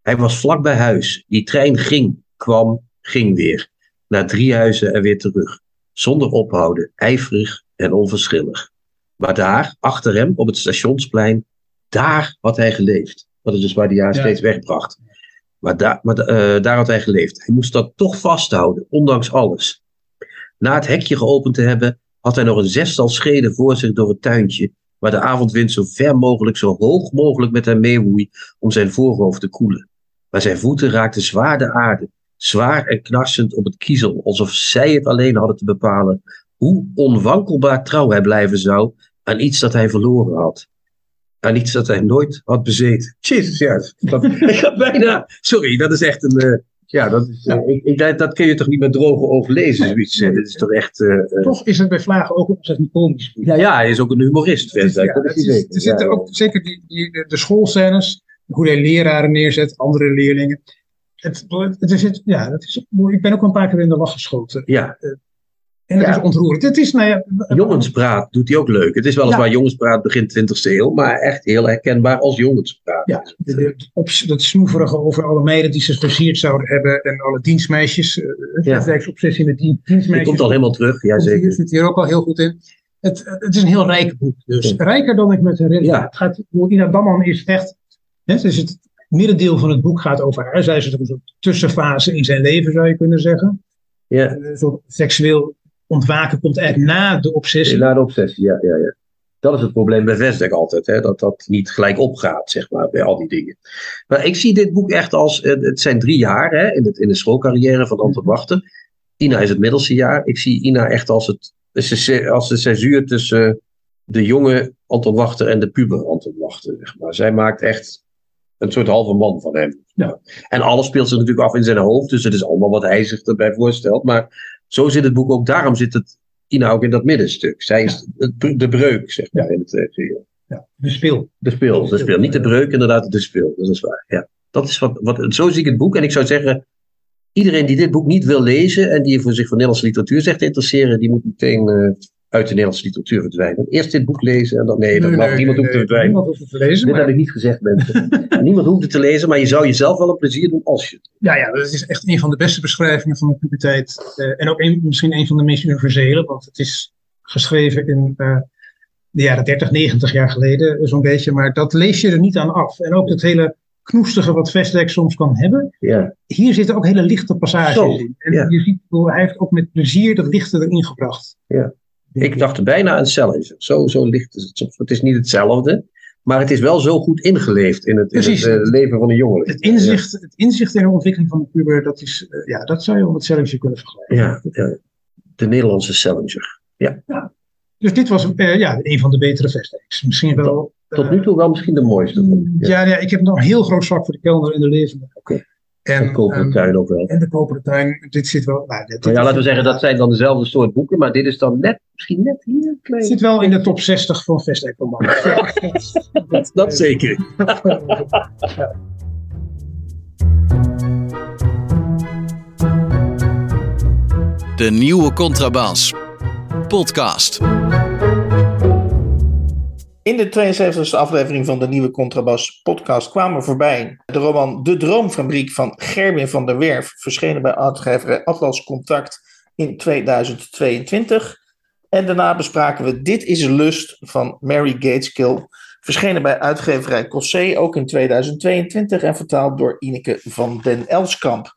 Speaker 2: Hij was vlak bij huis. Die trein ging, kwam, ging weer. Naar Driehuizen en weer terug. Zonder ophouden, ijverig en onverschillig. Maar daar, achter hem, op het stationsplein, daar had hij geleefd. Dat is dus waar hij haar
Speaker 4: Ja.
Speaker 2: steeds wegbracht. Maar, eh, daar had hij geleefd. Hij moest dat toch vasthouden, ondanks alles. Na het hekje geopend te hebben, had hij nog een zestal schreden voor zich door het tuintje, waar de avondwind zo ver mogelijk, zo hoog mogelijk met hem meewoei om zijn voorhoofd te koelen. Maar zijn voeten raakten zwaar de aarde, zwaar en knarsend op het kiezel, alsof zij het alleen hadden te bepalen hoe onwankelbaar trouw hij blijven zou aan iets dat hij verloren had. Aan iets dat hij nooit had bezeten. Jezus, ja. Dat, ik ga bijna. Sorry, dat is echt een. eh, ja, dat, is, eh, ik, ik, dat, dat kun je toch niet met droge ogen lezen, zoiets. Dit is toch echt. eh,
Speaker 4: Toch is het bij Vlagen ook ontzettend komisch.
Speaker 2: ja, ja, hij is ook een humorist.
Speaker 4: Is- ja,
Speaker 2: dat is zeker.
Speaker 4: er zitten ook zeker die, die, de, de schoolscènes, hoe hij leraren neerzet, andere leerlingen. Het, het is, het- ja, dat is, ik ben ook een paar keer in de lach geschoten.
Speaker 2: Ja,
Speaker 4: En dat
Speaker 2: Ja.
Speaker 4: is ontroerend. Het is, nou ja,
Speaker 2: jongenspraat doet hij ook leuk. Het is weliswaar jongenspraat begin 20e eeuw, maar echt heel herkenbaar als jongenspraat.
Speaker 4: Ja, de, de, op, dat snoeverige over alle meiden die ze versierd zouden hebben en alle dienstmeisjes. Uh,
Speaker 2: Ja.
Speaker 4: obsessie met dien-
Speaker 2: Die
Speaker 4: dienstmeisjes.
Speaker 2: komt al helemaal terug, ja
Speaker 4: hier,
Speaker 2: zeker.
Speaker 4: zit hier ook al heel goed in. Het, het is een heel rijk boek. Dus
Speaker 2: Ja.
Speaker 4: rijker dan ik me herinner.
Speaker 2: Ja.
Speaker 4: Het gaat, Ina Damman is echt. Hè, dus het, middendeel van het boek gaat over haar. Zij is een soort tussenfase in zijn leven, zou je kunnen zeggen.
Speaker 2: Ja,
Speaker 4: Een soort seksueel ontwaken komt eigenlijk na de obsessie.
Speaker 2: na de obsessie, ja, ja, ja. Dat is het probleem bij Vesdek altijd, hè? dat dat niet gelijk opgaat, zeg maar, bij al die dingen. Maar ik zie dit boek echt als, eh, het zijn drie jaar hè, in, het, in de schoolcarrière van Anton Wachter. Ina is het middelste jaar. Ik zie Ina echt als, het, als de censuur tussen de jonge Anton Wachter en de puber Anton Wachter. Zeg maar. Zij maakt echt een soort halve man van hem.
Speaker 4: Ja.
Speaker 2: En alles speelt zich natuurlijk af in zijn hoofd, dus het is allemaal wat hij zich erbij voorstelt. Maar zo zit het boek ook, daarom zit het Ina ook in dat middenstuk. Zij is de, de breuk, zeg maar, in het eh, geheel.
Speaker 4: Ja, de speel.
Speaker 2: De speel, de speel. Niet de breuk, inderdaad, de speel. Dat is waar, ja. Dat is wat, wat, zo zie ik het boek. En ik zou zeggen, iedereen die dit boek niet wil lezen en die voor zich voor Nederlandse literatuur zegt te interesseren, die moet meteen eh, uit de Nederlandse literatuur verdwijnen. Eerst dit boek lezen en dan, nee, dat mag niemand hoeft te verdwijnen.
Speaker 4: Niemand hoeft het te lezen.
Speaker 2: Dit
Speaker 4: Maar,
Speaker 2: heb ik niet gezegd, mensen. niemand hoeft het te lezen, maar je zou jezelf wel een plezier doen als je het
Speaker 4: ja, ja, dat is echt een van de beste beschrijvingen van de puberteit. eh, en ook een, misschien een van de meest universele, want het is geschreven in eh, de jaren 30, 90 jaar geleden, zo'n beetje. Maar dat lees je er niet aan af. En ook het hele knoestige wat Vestek soms kan hebben.
Speaker 2: Ja,
Speaker 4: Hier zitten ook hele lichte passages
Speaker 2: Zo,
Speaker 4: in. En
Speaker 2: ja.
Speaker 4: je ziet, hij heeft ook met plezier dat lichte erin gebracht.
Speaker 2: Ja. Ik dacht bijna aan Challenger. Zo, zo licht is het soms. Het is niet hetzelfde, maar het is wel zo goed ingeleefd in het, in eh, leven van een jongeling.
Speaker 4: Het inzicht, het inzicht in de ontwikkeling van de puber, dat, is, eh, ja, dat zou je met Challenger kunnen vergelijken.
Speaker 2: Ja, ja. de Nederlandse Challenger.
Speaker 4: Dus dit was eh, ja, een van de betere Vesteks. Misschien wel.
Speaker 2: Tot nu toe wel misschien de mooiste. ik.
Speaker 4: Ja, ja, ik heb nog een heel groot zwak voor de kelder en de levende.
Speaker 2: Oké.
Speaker 4: En,
Speaker 2: Dat koperen
Speaker 4: ehm,
Speaker 2: tuin ook wel.
Speaker 4: en de koperen tuin. Dit zit wel. Nou, dit,
Speaker 2: Maar
Speaker 4: dit
Speaker 2: ja, laten we zeggen, dat zijn dan dezelfde soort boeken, maar dit is dan net, misschien net hier klein.
Speaker 4: zit wel in de top 60 van romanen.
Speaker 2: Dat, dat zeker.
Speaker 3: De nieuwe contrabas. Podcast.
Speaker 1: In de 72e aflevering van de nieuwe Contrabas podcast kwamen voorbij de roman De Droomfabriek van Gerwin van der Werf, verschenen bij uitgeverij Atlas Contact in 2022. En daarna bespraken we Dit is Lust van Mary Gateskill, verschenen bij uitgeverij Cossé ook in 2022 en vertaald door Ineke van den Elskamp.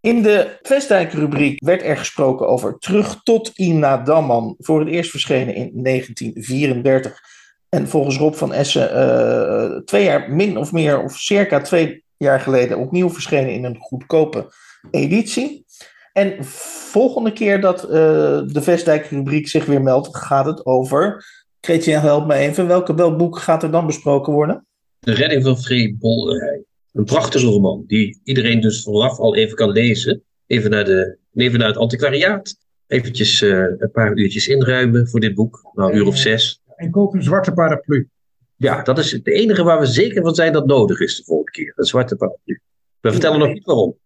Speaker 1: In de Vestdijk-rubriek werd er gesproken over Terug tot Ina Damman, voor het eerst verschenen in 1934. En volgens Rob van Essen eh, twee jaar min of meer, of circa twee jaar geleden, opnieuw verschenen in een goedkope editie. En volgende keer dat eh, de Vestdijk-rubriek zich weer meldt, gaat het over. Kretje, help me even. Welke, welk boek gaat er dan besproken worden?
Speaker 2: De redding van Free. Een prachtige roman, die iedereen dus vooraf al even kan lezen. Even naar, de, even naar het antiquariaat. Eventjes eh, een paar uurtjes inruimen voor dit boek. Nou, een uur of zes.
Speaker 4: En koop een zwarte paraplu.
Speaker 2: Ja, dat is het enige waar we zeker van zijn dat nodig is de volgende keer. Een zwarte paraplu. We vertellen nog niet waarom.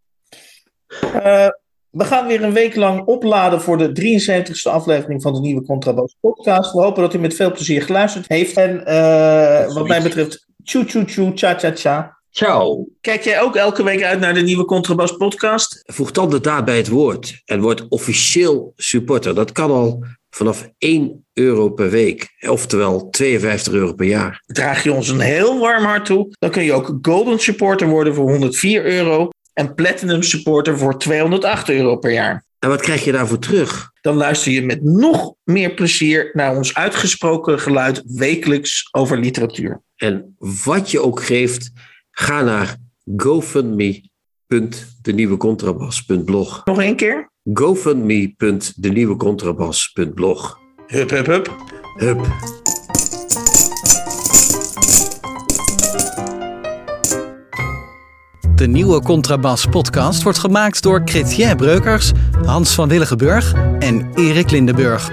Speaker 1: Eh, we gaan weer een week lang opladen voor de 73ste aflevering van de nieuwe Contrabas podcast. We hopen dat u met veel plezier geluisterd heeft. En eh, wat mij betreft, tjoe tjoe tjoe, cha cha cha.
Speaker 2: Ciao.
Speaker 1: Kijk jij ook elke week uit naar de nieuwe Contrabas podcast?
Speaker 5: Voeg dan de daad bij het woord en word officieel supporter. Dat kan al vanaf 1 euro per week, oftewel 52 euro per jaar.
Speaker 1: Draag je ons een heel warm hart toe, dan kun je ook Golden Supporter worden voor 104 euro en Platinum Supporter voor 208 euro per jaar.
Speaker 5: En wat krijg je daarvoor terug?
Speaker 1: Dan luister je met nog meer plezier naar ons uitgesproken geluid wekelijks over literatuur.
Speaker 5: En wat je ook geeft, ga naar gofundme.denieuwecontrabas.blog.
Speaker 1: Nog één keer?
Speaker 5: gofundme.denieuwecontrabas.blog.
Speaker 1: Hup, hup, hup.
Speaker 5: Hup.
Speaker 3: De nieuwe Contrabas podcast wordt gemaakt door Chrétien Breukers, Hans van Willigenburg en Erik Lindenburg.